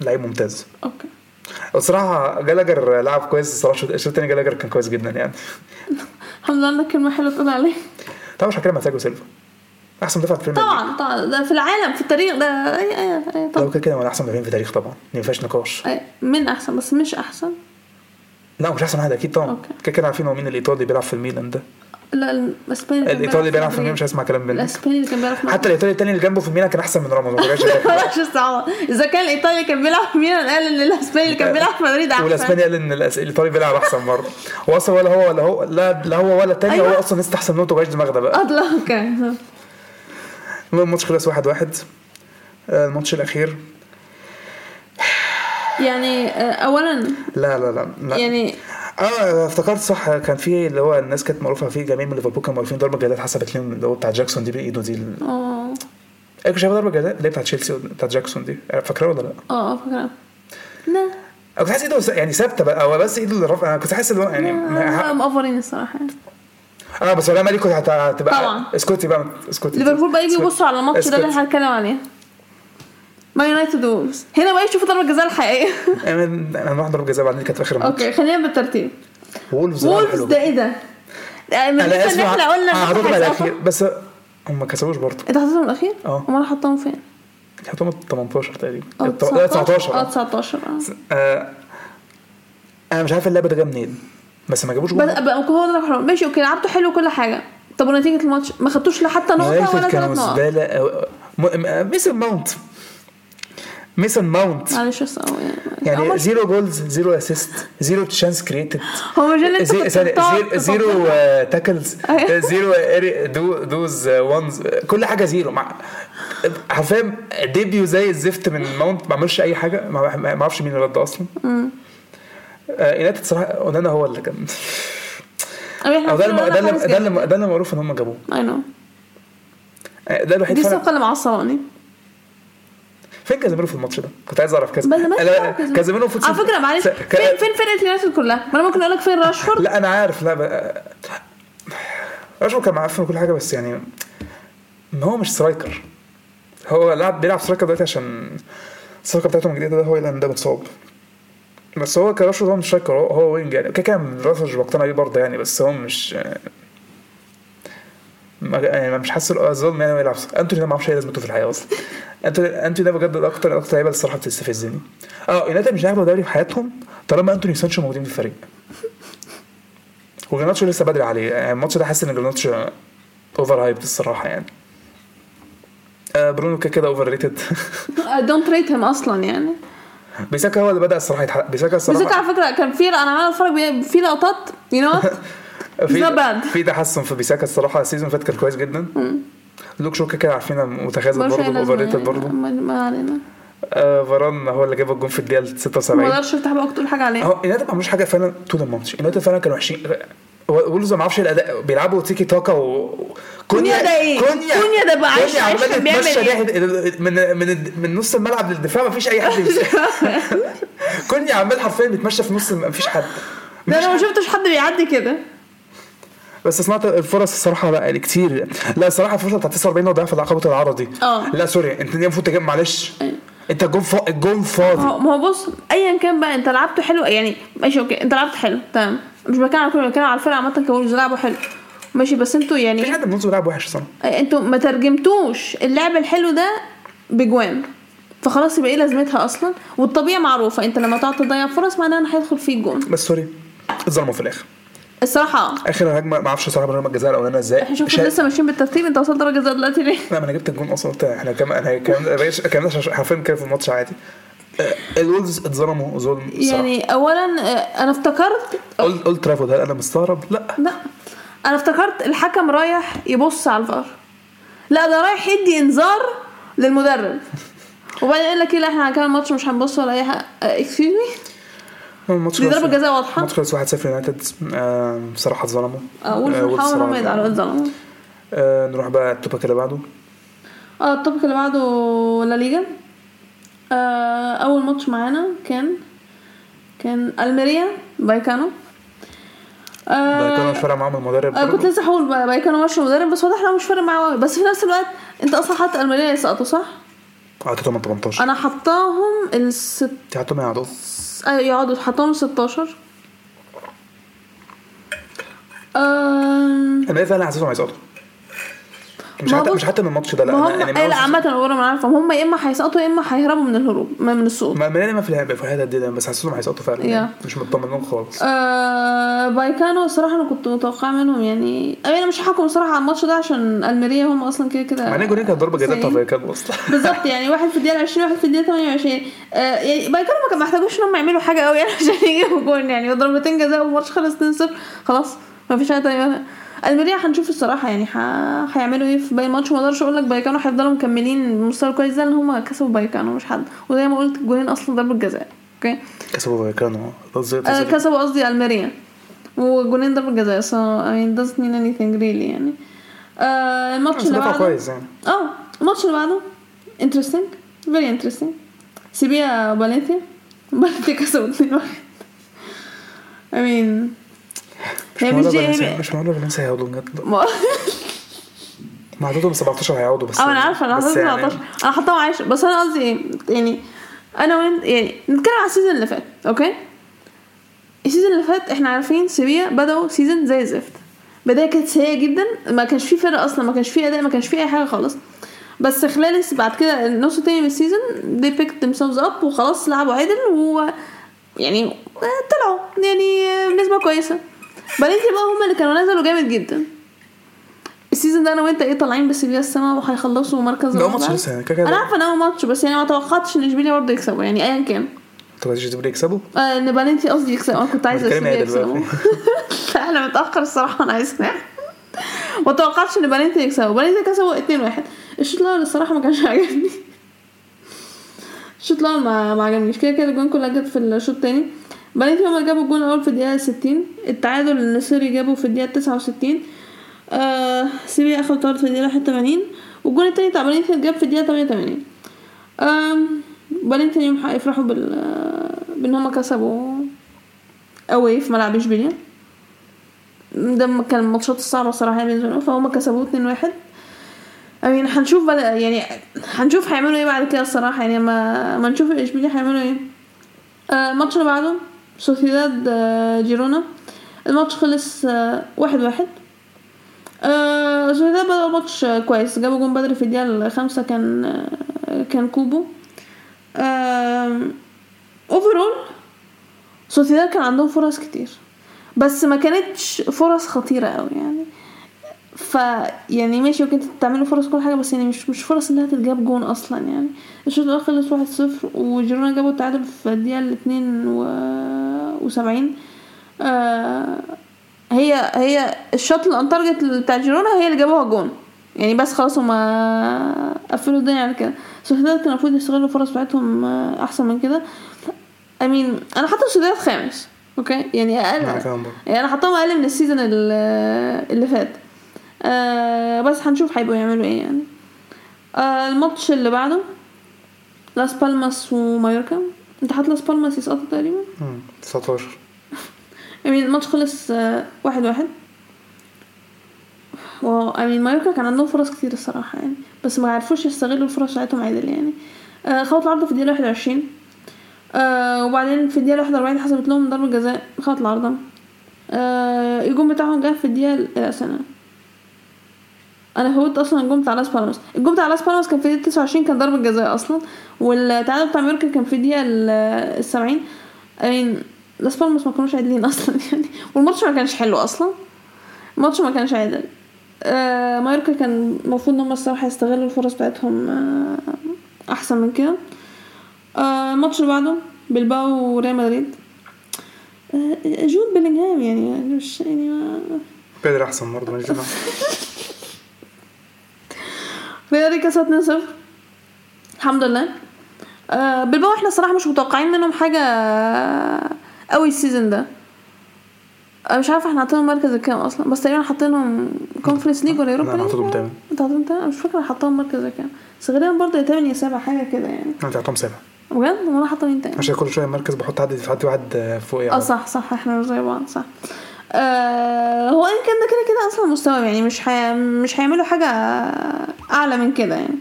لعيب ممتاز. okay. الصراحة جالاجر لعب كويس الصراحة الشوط الثاني جالاجر كان كويس جدا يعني. [laughs] الحمد لله انك كلمة حلوة تقول عليه. طبعا مش هتكلم عن تياجو سيلفا. أحسن مدافع في ال Premier طبعا طبعا. ده في العالم في التاريخ ده اي اي اي طبعا. لو كده كده أحسن مدافعين في التاريخ طبعا. ما فيهاش نقاش. من أحسن؟ بس مش أحسن؟ لا مش أحسن واحد أكيد طبعا. كده كده عارفين هو مين الإيطالي بيلعب في الميلان ده. لا الإسباني الإيطالي بيلعب في مش هسمع كلام منك. الإسباني اللي كان بيلعب في حتى الإيطالي الثاني اللي جنبه في الميلان كان أحسن من راموس ما بلاش [laughs] الصعوبه إذا كان الإيطالي كان بيلعب في ميلان قال إن الإسباني اللي كان بيلعب في مدريد أحسن. والإسباني قال إن الإيطالي بيلعب أحسن برضه. هو أصلا ولا هو ولا هو لا لا هو ولا الثاني أيوة. هو أصلا لسه احسن منه وجاش دماغ ده بقى. آه أوكي. الماتش خلص واحد واحد. الماتش الأخير. يعني اولا. لا لا لا, لا. يعني آه افتكرت صح كان في اللي هو الناس كانت معروفة فيه جميع من ليفربول كانوا معروفين ضربه جزاء اتحسبت لهم اللي هو بتاع جاكسون دي بايده دي آه. إيه شايفه ضربه جزاء اللي هي بتاعت تشيلسي بتاعت جاكسون دي. فاكرها ولا لا؟ آه فاكرها. لا. أنا كنت حاسس ايده يعني ثابتة بقى هو بس ايده اللي رفع أنا كنت حاسس اللي هو يعني مقفرين الصراحة. آه بس ولا مالي كنت هتبقى طبعا. اسكتي بقى اسكتي ليفربول بقى يجي يبصوا على الماتش ده اللي إحنا هنتكلم عليه. مان يونايتد وولفز هنا بقى يشوفوا ضربة الجزاء الحقيقية. [laughs] أنا هنروح ضربة جزاء بعدين كانت في آخر أوكي خلينا بالترتيب. وولفز وولفز ده إيه ده؟ من أنا ان إحنا قلنا أنا هحطهم الأخير. بس هم ما كسبوش برضه. انت حطيتهم الأخير؟ آه. أمال حطهم فين؟ حطهم 18 تقريبا. أه 19 آه. 19 آه. أنا مش عارف اللعبة ده جه منين بس ما جابوش جول. هو ده حلو ماشي okay لعبتوا حلو كل حاجة. طب ونتيجة الماتش؟ ما خدتوش لا حتى نقطة ولا كانوا زبالة ميسن ماونت. ميسن ماونت معلش يعني, يعني zero goals zero assist zero chance created هو مش زي zero tackles zero duels won كل حاجة zero مع حرفيا debut زي الزفت من ماونت ما عملش أي حاجة ما أعرفش مين الواد ده أصلا. يونايتد صراحة أونانا هو اللي كان. ده اللي ده اللي ده اللي معروف إن هم جابوه. I know ده الوحيد دي الصفقه اللي معصباني فين كازيميرو في الماتش ده؟ كنت عايز أعرف كاز بس بس لا، كذا. كازيميرو. في على فكرة معلش س- فين ك- فين فرقه يونايتد كلها؟ ما أنا ممكن أقول لك فين راشفورد. لا أنا عارف. لا ب... راشفورد كان معفن وكل حاجة بس يعني ما هو مش striker هو لاعب بيلعب striker دلوقتي عشان الصفقه بتاعته الجديدة ده هو اللي ده متصاب. بس هو كراشفورد هو مش striker هو, wing يعني. كده كده راشفورد مش بقتنع بيه برضه يعني بس هو مش ما يعني مش حاسس الظلم يعني هو يلعب أنتوني ده ما أعرفش إيه لازمته في الحياة أصلا. انتوني انتوني ده بجد أكتر أكتر لعيبة الصراحة بتستفزني. آه يونايتد مش هياخدوا دوري في حياتهم طالما أنتوني سانشو موجودين في الفريق. وجرناتشو لسه بدري عليه. يعني الماتش ده حاسس إن جرناتشو over hype الصراحة يعني. آه برونو كده كده overrated don't rate him أصلا يعني. بيساكا هو اللي بدأ الصراحة يتحرق بيساكا بس على الصراحه فكرة كان في أنا عمال اتفرج في لقطات you know [laughs] في. في تحسن في بيساكا الصراحة. ال season فات كان كويس جدا. لوك شو كده عارفين متخاذل برضه overrated برضه. ما ما علينا. آه فاران هو اللي جاب الجون في الدقيقة ما 76 أقدرش افتح بقى تقول حاجة عليه. هو يونايتد ما عملوش حاجة فعلا طول الماتش. يونايتد فعلا كانوا وحشين. وولز ما أعرفش الاداء بيلعبوا تيكي تاكا و كونيا ده إيه؟ كونيا ده بقى عايش- كونيا عايش كان بيعمل؟ ناحية- من من من نص الملعب للدفاع ما فيش أي حد. [laughs] كونيا عمال حرفيا بيتمشى في نص ما فيش حد. ده أنا ما شفتش حد بيعدي كده. بس سمعت الفرص الصراحه لا يعني كتير. لا الصراحه الفرصة بتاعت 49 وضعها في العقبة العرضي آه. لا sorry انت المفروض تجيب معلش. انت الجون فا... الجون فاضي. هو- ما هو بص ايا كان بقى انت لعبته حلو يعني ماشي okay انت لعبت حلو تمام. مش بتكلم على كل بتكلم على الفرقة عامة ك Wolves لعبوا حلو. ماشي بس أنتوا في يعني حد من بيلعب وحش صراحة. أنتوا ما ترجمتوش اللعب الحلو ده بجوان. فخلاص يبقى إيه لازمتها أصلا؟ والطبيعة معروفة انت لما تقعد تضيع فرص معناها إن هيدخل فيك جون. بس sorry اتظلموا في الآخر. الصراحة. آخر هجمة ما أعرفش صراحة ضربه الجزاء الاولانيه إزاي. إحنا شوف لسه ماشيين بالترتيب أنت وصلت درجة زي دلوقتي ليه؟ لا ما أنا جبت الجون أصلا قلت إحنا كام إحنا كام كام حرفيا كده في الماتش عادي. آه، الولز اتظلموا ظلم يعني اولا آه، أنا افتكرت قلت قلت ترافود هل أنا مستغرب؟ لا. لا. أنا افتكرت الحكم رايح يبص على الفار. لا ده رايح يدي إنذار للمدرب. وبعدين قال لك إيه لا إحنا هنكمل الماتش مش هنبص ولا أي حاجة. اكسكيوز مي الماتش دي ضربة جزاء واضحة. الماتش خلص 1-0 يونايتد آه، بصراحه اتظلموا. آه آه، Wolves بيحاولوا انهم صراحة- يزعلوا اتظلموا آه، نروح بقى ال topic اللي بعده. آه ال topic اللي بعده لا ليجا. آه أول ماتش معانا كان كان ألميريا بايكانو. آه كانوا مش فارق معاهم المدرب آه كنت. لسه هقول بايكانو ماشي مدرب بس واضح إنه مش فارق معاه. بس في نفس الوقت أنت أصلا حاطط ألميريا يسقطوا صح؟ اعطيتهم من 18 أنا حطاهم الست انت حطهم يقعدوا. أيوه يقعدوا حطاهم 16 آم، أنا فعلا حسيتهم هيسقطوا مش حتى مش حتى من الماتش ده لا ما هم يعني لا عامة أنا ما عارفة هم يا إما هيسقطوا يا إما هيهربوا من الهروب ما من السقوط ما ملاني ما في الحته في الحته دي بس حسيتهم هيسقطوا فعلا يعني. Yeah. مش مطمن لهم خالص آه بايكانو الصراحة أنا كنت متوقعة منهم يعني أنا مش هحكم الصراحة على الماتش ده عشان ألميريا هم أصلا كده كده مع إن جونين كانت ضربة جزاء. بتاع كان أصلا [laughs] بالظبط يعني واحد في الدقيقة 20 واحد في الدقيقة 28 آه يعني بايكانو ما محتاجوش إن هم يعملوا حاجة قوي يعني [laughs] عشان يجيبوا جون يعني ضربتين جزاء والماتش خلص 2-0 خلاص ما فيش حاجة تانية الميريا هنشوف الصراحة يعني. هيعملوا إيه في باقي الماتش. ما أقدرش أقول لك بايكانو هيفضلوا مكملين بمستوى كويس. ده لأن هم كسبوا بايكانو مش حد. وزي ما قلت الجولين أصلا ضربة جزاء. okay؟ كسبوا كانوا قصدي آه كسبوا قصدي ألميريا. وجولين ضربة جزاء. So I mean doesn't mean anything really يعني. آه الماتش اللي بعده. كويس يعني. آه الماتش اللي بعده interesting very interesting. سيفيا فالنسيا فالنسيا [laughs] كسبوا 2 1 I mean مش معقولة جاي فالنسيا مش معقولة فالنسيا هيقعدوا بجد. [laughs] ما- عددهم 17 هيقعدوا بس أه أنا عارفة أنا بس حطيت يعني. 17 أنا حطاهم 10 بس أنا قصدي إيه؟ يعني أنا وانت يعني نتكلم على ال season اللي فات okay؟ ال season اللي فات إحنا عارفين سيفيا بدأوا season زي الزفت بداية كانت سيئة جدا ما كانش فيه فرق أصلا ما كانش فيه أداء ما كانش فيه أي حاجة خالص. بس خلال بعد كده النص التاني من السيزون they picked themselves up وخلاص لعبوا عدل و يعني آه، طلعوا. يعني آه، بنسبة كويسة. فالنسيا بقى هم اللي كانوا نزلوا جامد جدا. ال season ده أنا وانت إيه طالعين بسيفيا السما وهيخلصوا مركز ده. ماتش لسه يعني كده. أنا عارفة ان هو ماتش بس يعني ما توقعتش ان اشبيليا برضه يكسبوا يعني ايا كان. عايزين تبقوا يكسبوا آه ان فالنسيا قصدي يكسب أنا كنت عايزة اشبيليا؟ يكسبوا [laughs] لا أنا متأخر الصراحة أنا عايز أنام. ما توقعتش ان فالنسيا يكسبوا فالنسيا كسبوا 2 1 الشوط الأول الصراحة ما كانش عاجبني. الشوط الأول ما ما عجبنيش. كده كده الجون كلها جت في الشوط التاني. هما اللي جابوا الجون الأول في الدقيقة 60 التعادل النصيري جابه في الدقيقة 69 آه سيبيا اخد طرد في الدقيقة 81 والجون التاني بتاع فالنسيا جاب في الدقيقة 88 أم، وبعدين تاني يوم هيفرحوا بال بإن هما كسبوا away في ملعب إشبيليا. ده كان الماتشات الصعبة الصراحة يعني بالنسبة لهم. فهم كسبوه اتنين واحد. يعني هنشوف بقى يعني هنشوف هيعملوا إيه بعد كده الصراحة. يعني ما ما نشوف إشبيليا هيعملوا إيه. آه، الماتش اللي بعده سوسيداد آه، جيرونا. الماتش خلص آه، واحد واحد. آه، سوسيداد بدأ الماتش كويس. جابوا جون بدري في الدقيقة الخامسة كان كان كوبو. overall سوسيداد كان عندهم فرص كتير بس ما كانتش فرص خطيرة قوي يعني. ف يعني ماشي ممكن تعملوا فرص كل حاجة بس يعني مش مش فرص إنها تتجاب جون أصلا يعني. الشوط الأول خلص واحد صفر وجيرونا جابوا التعادل في الدقيقة الاتنين و... وسبعين. آه هي هي ال shot ال on target بتاع جيرونا هي اللي جابوها جون. يعني بس خلاص هما قفلوا الدنيا على كده. سوسيداد كان المفروض يستغلوا الفرص بتاعتهم آه، أحسن من كده. I mean أنا حاطة سوسيداد خامس okay؟ يعني أقل يعني أنا حطاهم أقل من ال season ال- اللي فات. آه بس هنشوف هيبقوا يعملوا إيه يعني. آه الماتش اللي بعده لاس بالماس ومايوركا. أنت حاطط لاس بالماس يسقطوا تقريبا؟ مم، 19 يعني الماتش خلص آه واحد واحد. و يعني مايوركا كان عندهم فرص كتير الصراحة يعني بس ما عرفوش يستغلوا الفرص بتاعتهم عدل يعني. آه خبط العارضة في الدقيقة واحد وعشرين. آه وبعدين في الدقيقة واحد وأربعين حسبت لهم ضربة جزاء خبط العارضة آه الجون بتاعهم جه في الدقيقة الأسنة أنا فوت أصلا الجون بتاع لاس بالماس. الجون بتاع لاس بالماس كان في الدقيقه 29 كان ضربه جزاء أصلا. والتعادل بتاع مايوركا كان في الدقيقه ال 70 I mean لاس بالماس ما كانوش عادلين [laughs] أصلا يعني. والماتش ما كانش حلو أصلا. الماتش ما كانش عادل. آه مايوركا كان المفروض إن هم الصراحة يستغلوا الفرص بتاعتهم آه احسن من كده. آه الماتش اللي بعده بلباو وريال مدريد. آه جود بيلينغهام يعني مش يعني ما بيدر أحسن برضه [laughs] ريال كسبت 2-0 الحمد لله. آه بلباو إحنا الصراحه مش متوقعين منهم حاجة قوي ال season ده. آه مش عارفة إحنا حاطينهم مركز الكام أصلا بس تقريبا حاطينهم Conference League ولا Europa League حاططهم تامن. أنت حاططهم تامن؟ أنا مش فاكرة حاطاهم مركز الكام. بس غالبا برضه يا تامن يا سابع حاجة كده يعني. أنا بتاعتهم سابع. بجد؟ أنا حاطه مين تاني؟ عشان كل شوية مركز بحط حد حد واحد فوق آه يعني صح صح إحنا زي بعض صح. آه هو إن كان ده كده كده أصلا مستوى يعني مش حي... مش هيعملوا حاجة أعلى من كده يعني.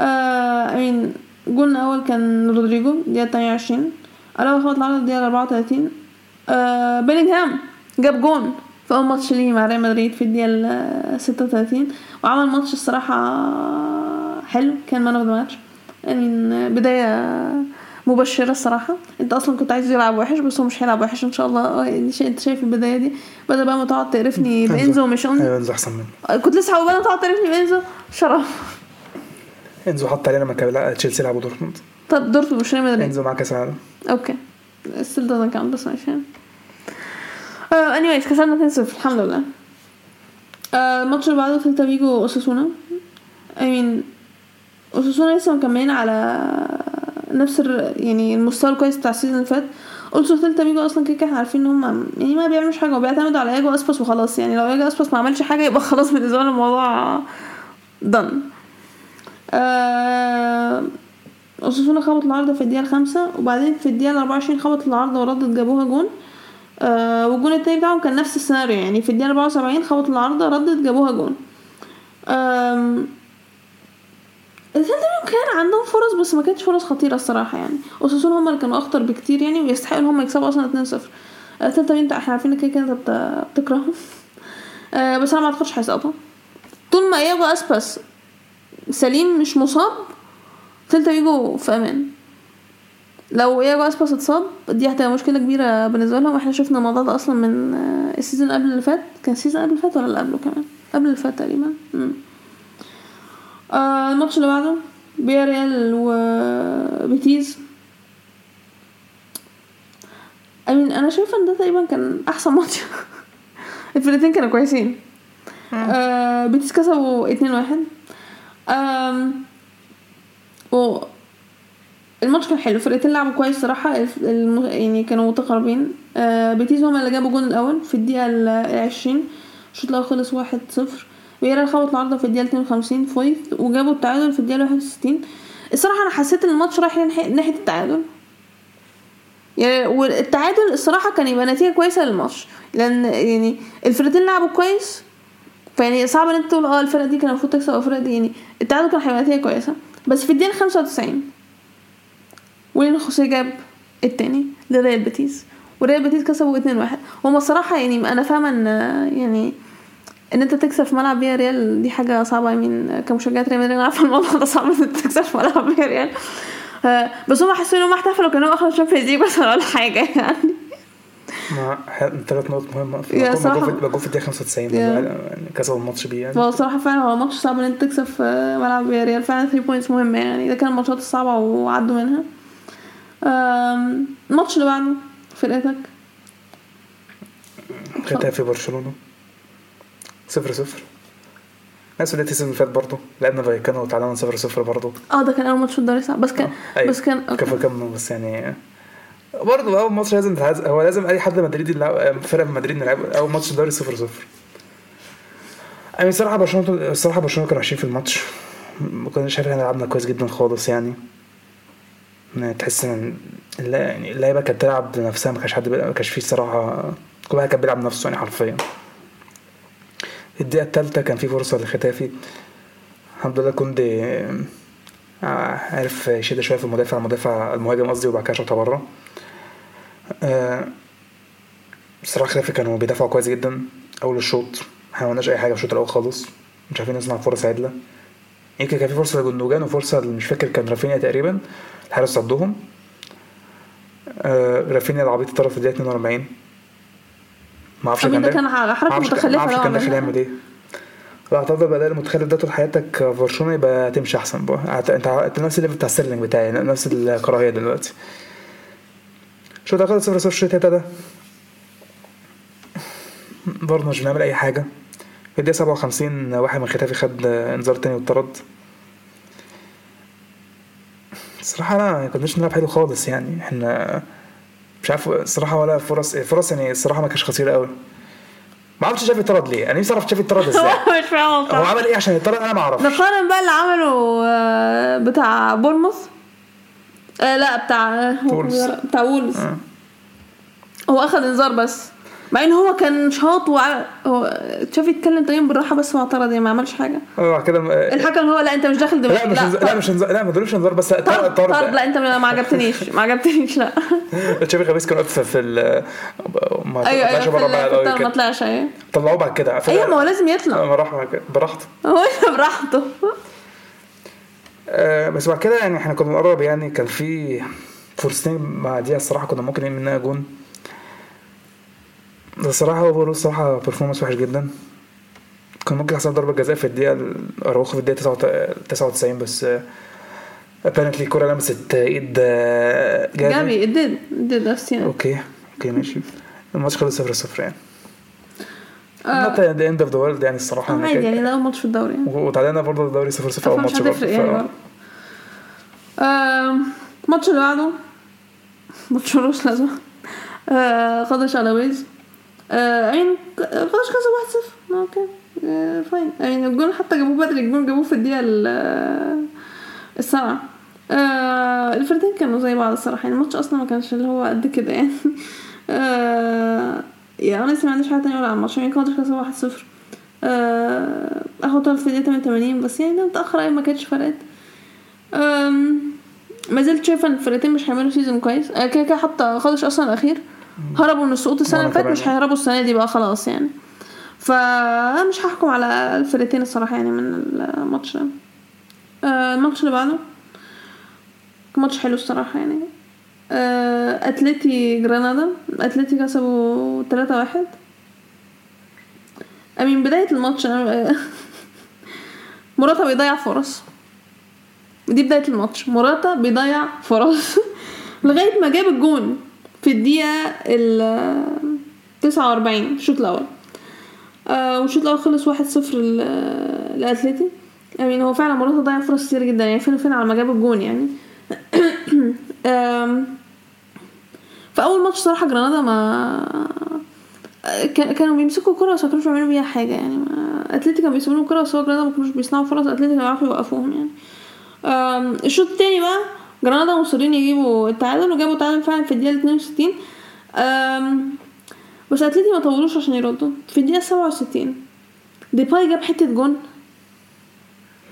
آه امين جول الأول كان رودريجو الدقيقه 28 الأول خبط العارضة الدقيقه 34 آه بيلينغهام جاب جون في أول ماتش ليه مع ريال مدريد في الدقيقة ال 36 وعمل ماتش الصراحة حلو كان man of the match يعني بداية مبشرة الصراحه انت أصلا كنت عايز يلعب وحش بس هو مش هيلعب وحش ان شاء الله. آه يعني انت شايف البداية دي. بدل بقى ما تقعد تقرفني بإنزو ومش انزو أيوه إنزو. أحسن منه كنت لسه هقول بقى تقعد تقرفني بإنزو. شرف. إنزو حط علينا لما كان تشيلسي لعبوا دورتموند. طب دورتموند مش ريال مدريد. إنزو مع كأس العالم. Okay. Still doesn't count بس ماشي. uh, anyways كسبنا 2-0 الحمد لله. uh, الماتش اللي بعده سيلتا فيجو أوساسونا. I mean أوساسونا لسه مكملين على نفس. يعني المستوى الكويس بتاع ال season اللي فات. قلت سيلتا فيجو أصلا كده إحنا عارفين إن هم يعني ما بيعملوش حاجة وبيعتمدوا على إياجو اسباس وخلاص. يعني لو إياجو اسباس ما عملش حاجة يبقى [laughs] خلاص بالنسبة لهم الموضوع done. آه... خبط العارضة في الدقيقة الخامسة وبعدين في الدقيقة الأربعة وعشرين خبط العارضة وردت جابوها جون. آه والجون التاني بتاعهم كان نفس السيناريو يعني في الدقيقة أربعة وسبعين خبط العارضة ردت جابوها جون. آم، منهم كان عندهم فرص بس ما كانتش فرص خطيرة الصراحة يعني. اوساسونا هما اللي كانوا أخطر بكتير يعني ويستحقوا إن هما يكسبوا أصلا اتنين صفر. الثالثة منهم إحنا عارفين كده كده أنت بت- بتكرههم. آه بس أنا ما أعتقدش هيسقطوا. طول ما إياجو أسباس سليم مش مصاب سيلتا فيجو في أمان. لو إياجو أسباس اتصاب دي هتبقى مشكلة كبيرة بالنسبة لهم. إحنا شفنا الموضوع ده أصلا من آه، ال season قبل اللي فات. كان ال season قبل اللي فات ولا اللي قبله كمان؟ قبل اللي فات تقريبا. مم. آه الماتش اللي بعده فياريال وبيتيز امين أنا شايفة إن ده تقريبا كان أحسن ماتش. [laughs] الفرقتين كانوا كويسين. آه بيتيز كسبوا اتنين واحد. آم، و الماتش كان حلو. الفرقتين لعبوا كويس صراحة. الم... يعني كانوا متقاربين. آه بيتيز هما اللي جابوا الجون الأول في الدقيقة ال- العشرين. الشوط الأول خلص واحد صفر. فياريال خبط العارضة في اتنين وخمسين فويت وجابوا التعادل في واحد وستين. الصراحة أنا حسيت إن الماتش رايح ناحيه التعادل. يعني والتعادل الصراحة كان يبقى نتيجة كويسة للماتش. لأن يعني الفرقتين لعبوا كويس. فيعني صعب إن أنت تقول آه الفرقة دي كان المفروض تكسب أو الفرقة دي يعني التعادل كان هيبقى نتيجة كويسة. بس في الدقيقة 95 ويليان خوسيه جاب التاني؟ لريال بيتيس. وريال بيتيس كسبوا 2-1 هما الصراحة يعني أنا فاهمة إن يعني إن أنت تكسب في ملعب فياريال دي حاجة صعبة. I mean كمشجعات ريال مدريد عارفة الموضوع ده صعب إن تكسب في ملعب فياريال. آه، بس هم حسوا انهم احتفلوا كانوا اخذوا ال Champions League مثلا ولا حاجة يعني. مع ثلاث نقط مهمة. يا في صراحة- في الدقيقة 95 يا. يعني كسبوا الماتش بيه يعني. هو الصراحه فعلا هو ماتش صعب إن أنت تكسب في ملعب فياريال. فعلا 3 points مهمه يعني. ده كان الماتشات الصعبة وعدوا منها. الماتش اللي بعده فرقتك؟ خدتها في برشلونة. صفر صفر. نفس بداية السيزون اللي فات برضه لعبنا فايكانو وتعادلنا صفر صفر برضه آه ده كان أول ماتش في الدوري صعب بس كان أيوة. بس كان كفى كم بس يعني برضه أول ماتش لازم تتعز... هو لازم أي حد مدريدي يلعب فرقة من مدريد نلعب أول ماتش الدوري 0 0 يعني الصراحه برشلونة الصراحه برشلونة كانوا وحشين في الماتش. ما كناش شايف إحنا لعبنا كويس جدا خالص يعني. تحس إن يعني اللعيبة كانت تلعب بنفسها ما كانش حد ما كانش فيه الصراحه كل واحد كان بيلعب نفسه يعني حرفيا. الدقيقة الثالثه كان في فرصة لختافي. الحمد لله كوندي آه، عرف يشد شوية في المدافع المدافع المهاجم قصدي وبعد كده شاطها بره. آه، الصراحه خلافي كانوا بيدافعوا كويس جدا. أول الشوط ما عملناش أي حاجة في الشوط الأول خالص. مش عارفين نصنع فرص عدلة. يمكن كان في فرصة لجندوجان وفرصة مش فاكر كان رافينيا تقريبا الحارس صدهم. آه، رافينيا العبيط اتطرد في الدقيقة 42 ما أعرفش I mean ده داخل- كان على حركه كان- متخلفة معرفش لو كان داخل عملها. يعمل إيه. لا هتفضل بدل المتخلف ده طول حياتك في برشلونه يبقى تمشي أحسن بقى. انت انت نفس ال level بتاع ستيرلينج بتاعي نفس الكراهية دلوقتي. شو ده؟ خلص 0 0 الشوط ده؟ برضه مش بنعمل أي حاجة. في الدقيقة 57 واحد من خيتافي خد انذار تاني واتطرد الصراحه لا ما كناش بنلعب حلو خالص يعني. إحنا مش عارف الصراحه ولا فرص فرص يعني الصراحه ما كانش خطيره قوي ما أعرفش شافي اتطرد ليه أنا نفسي أعرف شافي اتطرد [laughs] إزاي. هو مش فاهم هو. عمل إيه عشان يتطرد أنا ما أعرفش. ده قارن بقى اللي عمله آه، بتاع بورنموث؟ آه لا بتاع وولفز. بتاع وولفز. آه. هو أخد إنذار بس. مع إن هو كان شاط وع... هو شاف يتكلم تقريبا بالراحة بس هو اعترض يعني ما عملش حاجة. آه كده الحكم هو لا أنت مش داخل لا دماغي مش انذار- لا مش لا ما ادولوش انذار بس لا طرد طرد. لا أنت ما عجبتنيش ما عجبتنيش لا. [laughs] تشافي خميس كان واقف في ال ما أيوه طلعش أيوه بره بقى ما. طلعش أيوه. طلعوه بعد كده. أيوه ما هو لازم يطلع. ما راح براحته هو براحته. آه، بس بعد كده يعني إحنا كنا نقرب يعني كان في فرصتين بعديها الصراحه كنا ممكن نعمل منها جون. الصراحه هو بيقولوا الصراحة برفورمانس وحش جدا. كان ممكن يحصل ضربة جزاء في الدقيقة اراوخو في الدقيقة 99 بس apparently الكوره لمست إيد آه، جافي جافي اديد اديد نفسي okay okay ماشي. الماتش خلص 0 0 يعني. آه. not the end of the world يعني الصراحة. آه، يعني عادي يعني ده اول ماتش في الدوري يعني. وتعادلنا برضه الدوري 0 0 اول ماتش برضه يعني الماتش اللي بعده ماتش ملوش لازمة آه، قادش ألافيز آه، يعني قادش كسب 1-0 okay. آه، fine يعني الجون حتى جابوه بدري الجون جابوه في الدقيقة ال- السابعة. آه، الفرقتين كانوا زي بعض الصراحة. يعني الماتش أصلا ما كانش اللي هو قد كده يعني. [laughs] آه، يعني أنا لسه ما عنديش حاجة تانية أقول على الماتش. يعني قادش كسب 1-0 آه، اخد طرد في الدقيقة 88 بس يعني ده متأخر أوي ما كانتش فرقت. ما زلت شايفة إن الفرقتين مش هيعملوا season كويس. كده كده حتى قادش أصلا الأخير. هربوا من السقوط السنة اللي فاتت مش. هيهربوا السنة دي بقى خلاص يعني. فمش هحكم على الفرقتين الصراحة يعني من الماتش ده. أه، الماتش اللي بعده ماتش حلو الصراحة يعني. أه، أتلتي جرانادا أتلتي كسبوا 3 واحد. من بداية الماتش [laughs] موراتا بيضيع فرص. دي بداية الماتش موراتا بيضيع فرص. [laughs] لغاية ما جاب الجون. في الدقيقة ال 49 الشوط الأول. آه والشوط الأول خلص واحد صفر لأتلتي يعني هو فعلا موراتا ضيع فرص كتير جدا يعني فين وفين على ما جاب الجون يعني. [coughs] آم، فأول ماتش صراحة جرانادا ما كان- كانوا بيمسكوا الكرة بس ما كانوش بيعملوا بيها حاجة يعني. ما... اتلتي كانوا بيسيبوا لهم الكرة بس هو جرانادا ما كانوش بيصنعوا فرص اتلتي كانوا بيعرفوا يوقفوهم يعني. الشوط التاني بقى جرانادا مصرين يجيبوا التعادل وجابوا التعادل فعلا في الدقيقة 62 آم، بس اتلتي ما طولوش عشان يردوا. في الدقيقة 67 ديباي جاب حتة جون.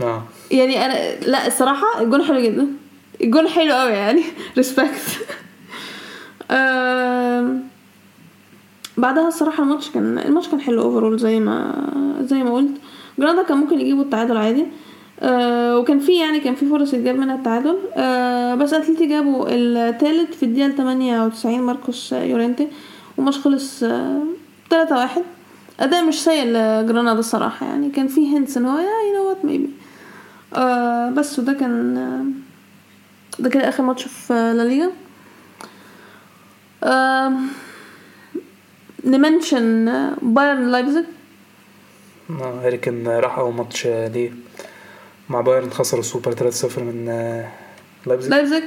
آه. يعني أنا لا الصراحة الجون حلو جدا. الجون حلو قوي يعني. [laughs] respect بعدها الصراحة الماتش كان الماتش كان حلو overall زي ما زي ما قلت. جرانادا كان ممكن يجيبوا التعادل عادي. آه وكان في يعني كان في فرص يتجاب منها التعادل. آه بس أتلتي جابوا التالت في الدقيقة 98 ماركوس يورينتي والماتش خلص آه 3 واحد. أداء مش سيء لجرانادا الصراحة يعني كان في hints إن هو you know what maybe بس وده كان آه، ده كده آخر ماتش في آه، لا ليجا. آم، ن mention آه، بايرن لايبزيج. آه، هاري كين راح أول ماتش آه، ليه. مع بايرن خسروا السوبر 3-0 من آه، لايبزيج؟ لايبزيج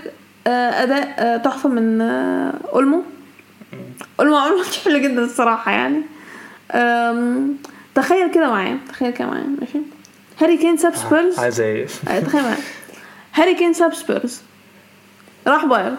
آه، أداء آه، تحفة من أولمو. أولمو ماتش [laughs] حلو جدا الصراحة يعني. تخيل كده معايا تخيل كده معايا ماشي. هاري كين ساب سبيرز. عايز إيه تخيل معايا. هاري كين ساب سبيرز. راح بايرن.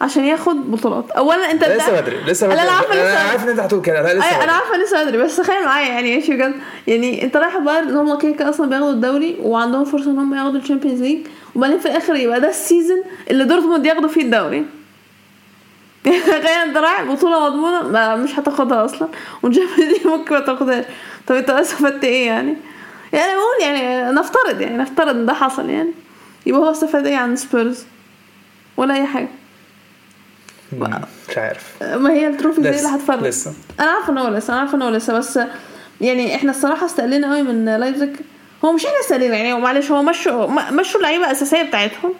عشان ياخد بطولات. اولا أنت لسه بدري لسه بدري. أنا عارفة أنا لسه عارف إن أنت هتقول كده. لسه أي أنا. عارفة لسه بدري بس تخيل معايا يعني إيش بجد. يعني أنت رايح بايرن هم كده كده أصلا بياخدوا الدوري وعندهم فرصة إن هم ياخدوا ال Champions League وبعدين في الآخر يبقى ده ال season اللي دورتموند ياخدوا فيه الدوري. [laughs] تخيل أنت رايح بطولة مضمونة ما مش هتاخدها أصلا وال Champions League ممكن ما تاخدهاش. طب أنت استفدت إيه يعني؟ يعني بقول يعني نفترض يعني نفترض إن ده حصل يعني. يبقى هو استفاد إيه عن سبيرز؟ ولا أي حاجة. مش عارف. ما هي ال trophy دي اللي لسه هتفرق لسه. أنا عارفة إن هو لسه أنا عارفة إن هو لسه بس يعني إحنا الصراحة استقلنا قوي من لايبزيج. هو مش إحنا استقلنا يعني معلش هو مشوا مشوا اللعيبة الأساسية بتاعتهم.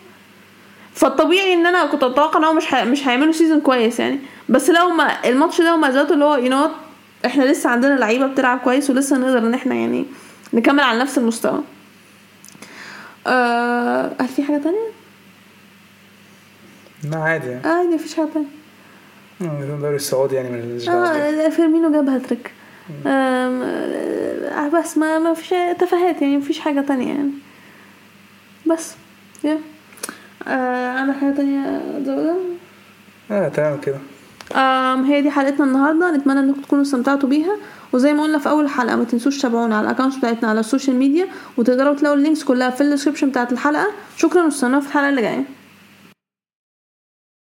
فالطبيعي إن أنا كنت أتوقع إن هو مش مش هيعملوا season كويس يعني. بس لو ما الماتش ده وما ذاته اللي هو you know إحنا لسه عندنا لعيبة بتلعب كويس ولسه نقدر إن إحنا يعني نكمل على نفس المستوى. آه هل في حاجة تانية؟ لا عادي. آه عادي مفيش حاجة آه، الدوري السعودي يعني من آه فيرمينو جاب هاتريك. آه بس ما ما فيش تفاهات يعني مفيش حاجة تانية يعني. بس يا. آه عندك حاجة تانية تزودها؟ آه تمام كده. آم هي دي حلقتنا النهارده. نتمنى إنكم تكونوا استمتعتوا بيها. وزي ما قلنا في أول حلقة ما تنسوش تتابعونا على ال account بتاعتنا على ال social media وتقدروا تلاقوا ال links كلها في ال description بتاعت الحلقة. شكرا واستنونا في الحلقة اللي جاية.